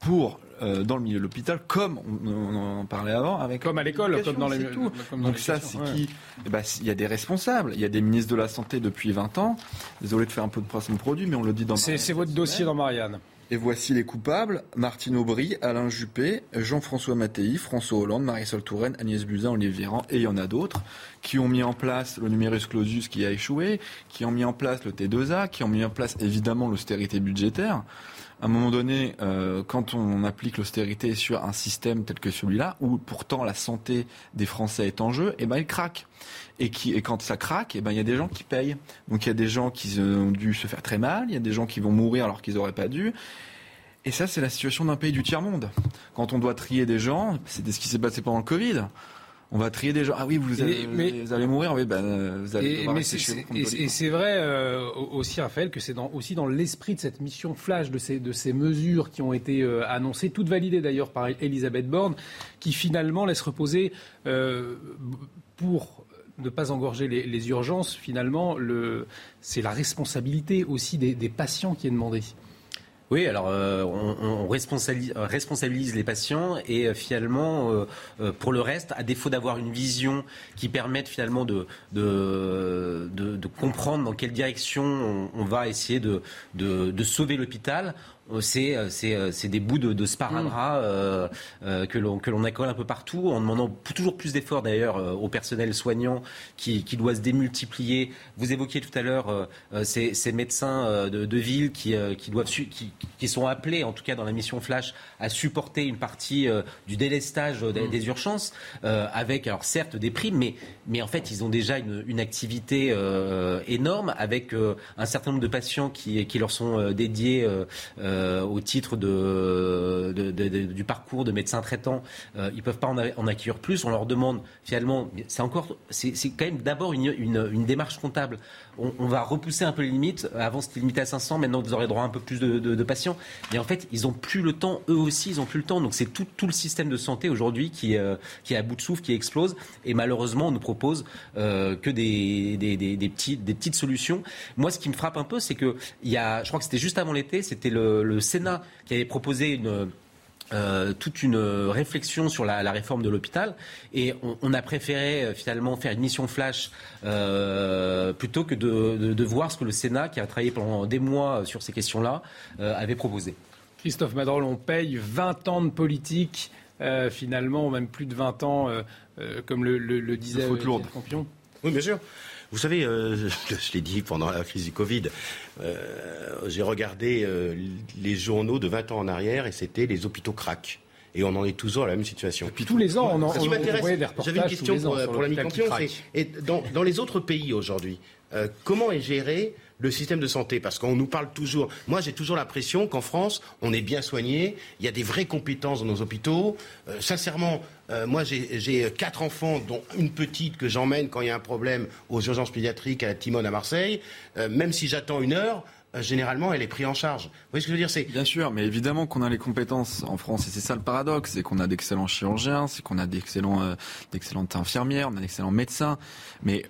Speaker 6: pour euh, dans le milieu de l'hôpital, comme on, en parlait avant, avec
Speaker 1: comme à l'école, comme dans les
Speaker 6: tout. Donc ça, c'est qui? Eh ben, Il y a des responsables, il y a des ministres de la santé depuis 20 ans. Désolé de faire un peu de de produit, mais on le dit dans.
Speaker 1: C'est votre dossier dans Marianne.
Speaker 6: Et voici les coupables Martine Aubry, Alain Juppé, Jean-François Mattei, François Hollande, Marisol Touraine, Agnès Buzyn, Olivier Véran, et il y en a d'autres, qui ont mis en place le numerus clausus qui a échoué, qui ont mis en place le T2A, qui ont mis en place évidemment l'austérité budgétaire à un moment donné, euh, quand on applique l'austérité sur un système tel que celui-là, où pourtant la santé des Français est en jeu, eh ben il craque. Et, qui, et quand ça craque, eh ben il y a des gens qui payent. Donc il y a des gens qui ont dû se faire très mal, il y a des gens qui vont mourir alors qu'ils n'auraient pas dû. Et ça, c'est la situation d'un pays du tiers-monde. Quand on doit trier des gens, c'est ce qui s'est passé pendant le Covid on va trier des gens. Ah oui, vous, allez, vous allez mourir, oui, ben, vous allez
Speaker 1: et, mais Et, c'est vrai euh, aussi, Raphaël, que c'est dans, aussi dans l'esprit de cette mission flash, de ces, de ces mesures qui ont été euh, annoncées, toutes validées d'ailleurs par Elisabeth Borne, qui finalement laisse reposer euh, pour ne pas engorger les, urgences, finalement, c'est la responsabilité aussi des, patients qui est demandée.
Speaker 7: Oui, alors euh, on, responsabilise, les patients et euh, finalement, euh, pour le reste, à défaut d'avoir une vision qui permette finalement de, comprendre dans quelle direction on, va essayer de sauver l'hôpital, euh, euh, euh, c'est des bouts de, de sparadrap mm. que l'on accole un peu partout, en demandant toujours plus d'efforts d'ailleurs au personnel soignant qui, doit se démultiplier. Vous évoquiez tout à l'heure ces, médecins de, ville qui, doivent qui, sont appelés, en tout cas dans la mission Flash, à supporter une partie du délestage des, mm. urgences, avec alors certes des primes, mais, mais en fait ils ont déjà une, activité énorme avec un certain nombre de patients qui, qui leur sont dédiés au titre de, du parcours de médecin traitant, ils peuvent pas en, accueillir plus. On leur demande finalement, c'est encore, c'est quand même d'abord une, démarche comptable. On, va repousser un peu les limites. Avant c'était limité à 500, maintenant vous aurez droit à un peu plus de, patients. Mais en fait, ils ont plus le temps. Eux aussi, ils ont plus le temps. Donc c'est tout, le système de santé aujourd'hui qui, qui est à bout de souffle, qui explose. Et malheureusement, on nous propose que des, petites solutions. Moi, ce qui me frappe un peu, c'est que y a, je crois que c'était juste avant l'été, c'était le, le, Sénat qui avait proposé une euh, toute une réflexion sur la, la réforme de l'hôpital et on, on, a préféré euh, finalement faire une mission flash euh, plutôt que de, de, de, voir ce que le Sénat, qui a travaillé pendant des mois sur ces questions-là, euh, avait proposé.
Speaker 1: Christophe Madrol, on paye 20 ans de politique, euh, finalement, même plus de 20 ans, comme le, le, le disait
Speaker 6: le
Speaker 1: Campion.
Speaker 2: Oui, bien sûr. Vous savez, euh, je, l'ai dit pendant la crise du Covid, euh, j'ai regardé euh, les journaux de 20 ans en arrière et c'était les hôpitaux craquent. Et on en est toujours à la même situation. Et
Speaker 1: puis tous les ans, on en
Speaker 2: on, J'avais une question pour, pour l'ami Campion. Et dans, dans les autres pays aujourd'hui, comment est géré le système de santé Parce qu'on nous parle toujours. Moi, j'ai toujours l'impression qu'en France, on est bien soigné, il y a des vraies compétences dans nos hôpitaux. Euh, sincèrement, euh, moi, j'ai quatre enfants, dont une petite que j'emmène quand il y a un problème aux urgences pédiatriques à la Timone à Marseille. Euh, même si j'attends une heure, généralement, elle est prise en charge. Vous voyez ce que je veux dire.
Speaker 6: Bien sûr, mais évidemment qu'on a les compétences en France, et c'est ça le paradoxe, c'est qu'on a d'excellents chirurgiens, c'est qu'on a d'excellents, d'excellentes infirmières, on a d'excellents médecins, mais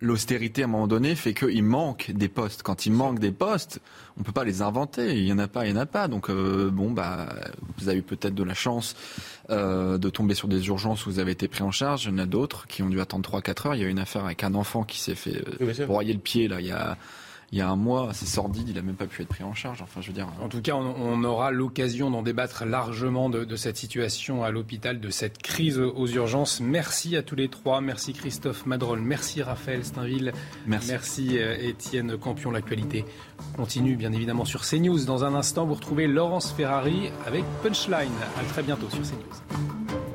Speaker 6: l'austérité à un moment donné fait qu'il manque des postes. Quand il manque des postes, on peut pas les inventer. Il y en a pas, il y en a pas. Donc euh, bon, bah, vous avez peut-être de la chance euh, de tomber sur des urgences où vous avez été pris en charge. Il y en a d'autres qui ont dû attendre 3-4 heures. Il y a une affaire avec un enfant qui s'est fait euh, broyer le pied là. Il y a il y a un mois, c'est sordide, il n'a même pas pu être pris en charge. Enfin, je veux dire.
Speaker 1: En tout cas, on, aura l'occasion d'en débattre largement de, cette situation à l'hôpital, de cette crise aux urgences. Merci à tous les trois. Merci Christophe Madrol. Merci Raphaël Steinville.
Speaker 6: Merci.
Speaker 1: Merci euh, Étienne Campion. L'actualité continue bien évidemment sur CNews. Dans un instant, vous retrouvez Laurence Ferrari avec Punchline. À très bientôt sur CNews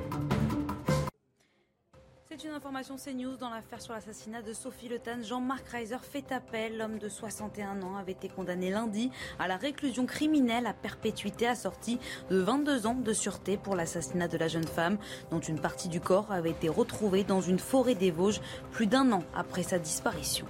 Speaker 19: une information CNews dans l'affaire sur l'assassinat de Sophie Le Tan. Jean-Marc Reiser fait appel. L'homme de 61 ans avait été condamné lundi à la réclusion criminelle à perpétuité assortie de 22 ans de sûreté pour l'assassinat de la jeune femme, dont une partie du corps avait été retrouvée dans une forêt des Vosges plus d'un an après sa disparition.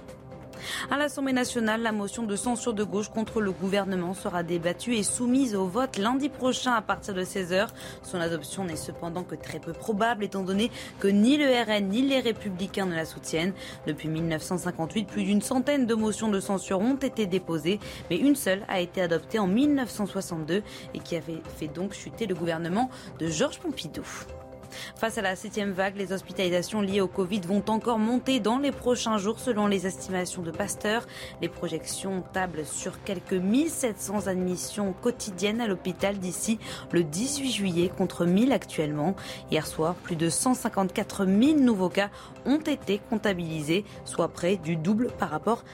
Speaker 19: À l'Assemblée nationale, la motion de censure de gauche contre le gouvernement sera débattue et soumise au vote lundi prochain à partir de 16h. Son adoption n'est cependant que très peu probable étant donné que ni le RN ni les républicains ne la soutiennent. Depuis 1958, plus d'une centaine de motions de censure ont été déposées, mais une seule a été adoptée en 1962 et qui avait fait donc chuter le gouvernement de Georges Pompidou. Face à la septième vague, les hospitalisations liées au Covid vont encore monter dans les prochains jours selon les estimations de Pasteur. Les projections tablent sur quelques 1700 admissions quotidiennes à l'hôpital d'ici le 18 juillet contre 1000 actuellement. Hier soir, plus de 154 000 nouveaux cas ont été comptabilisés, soit près du double par rapport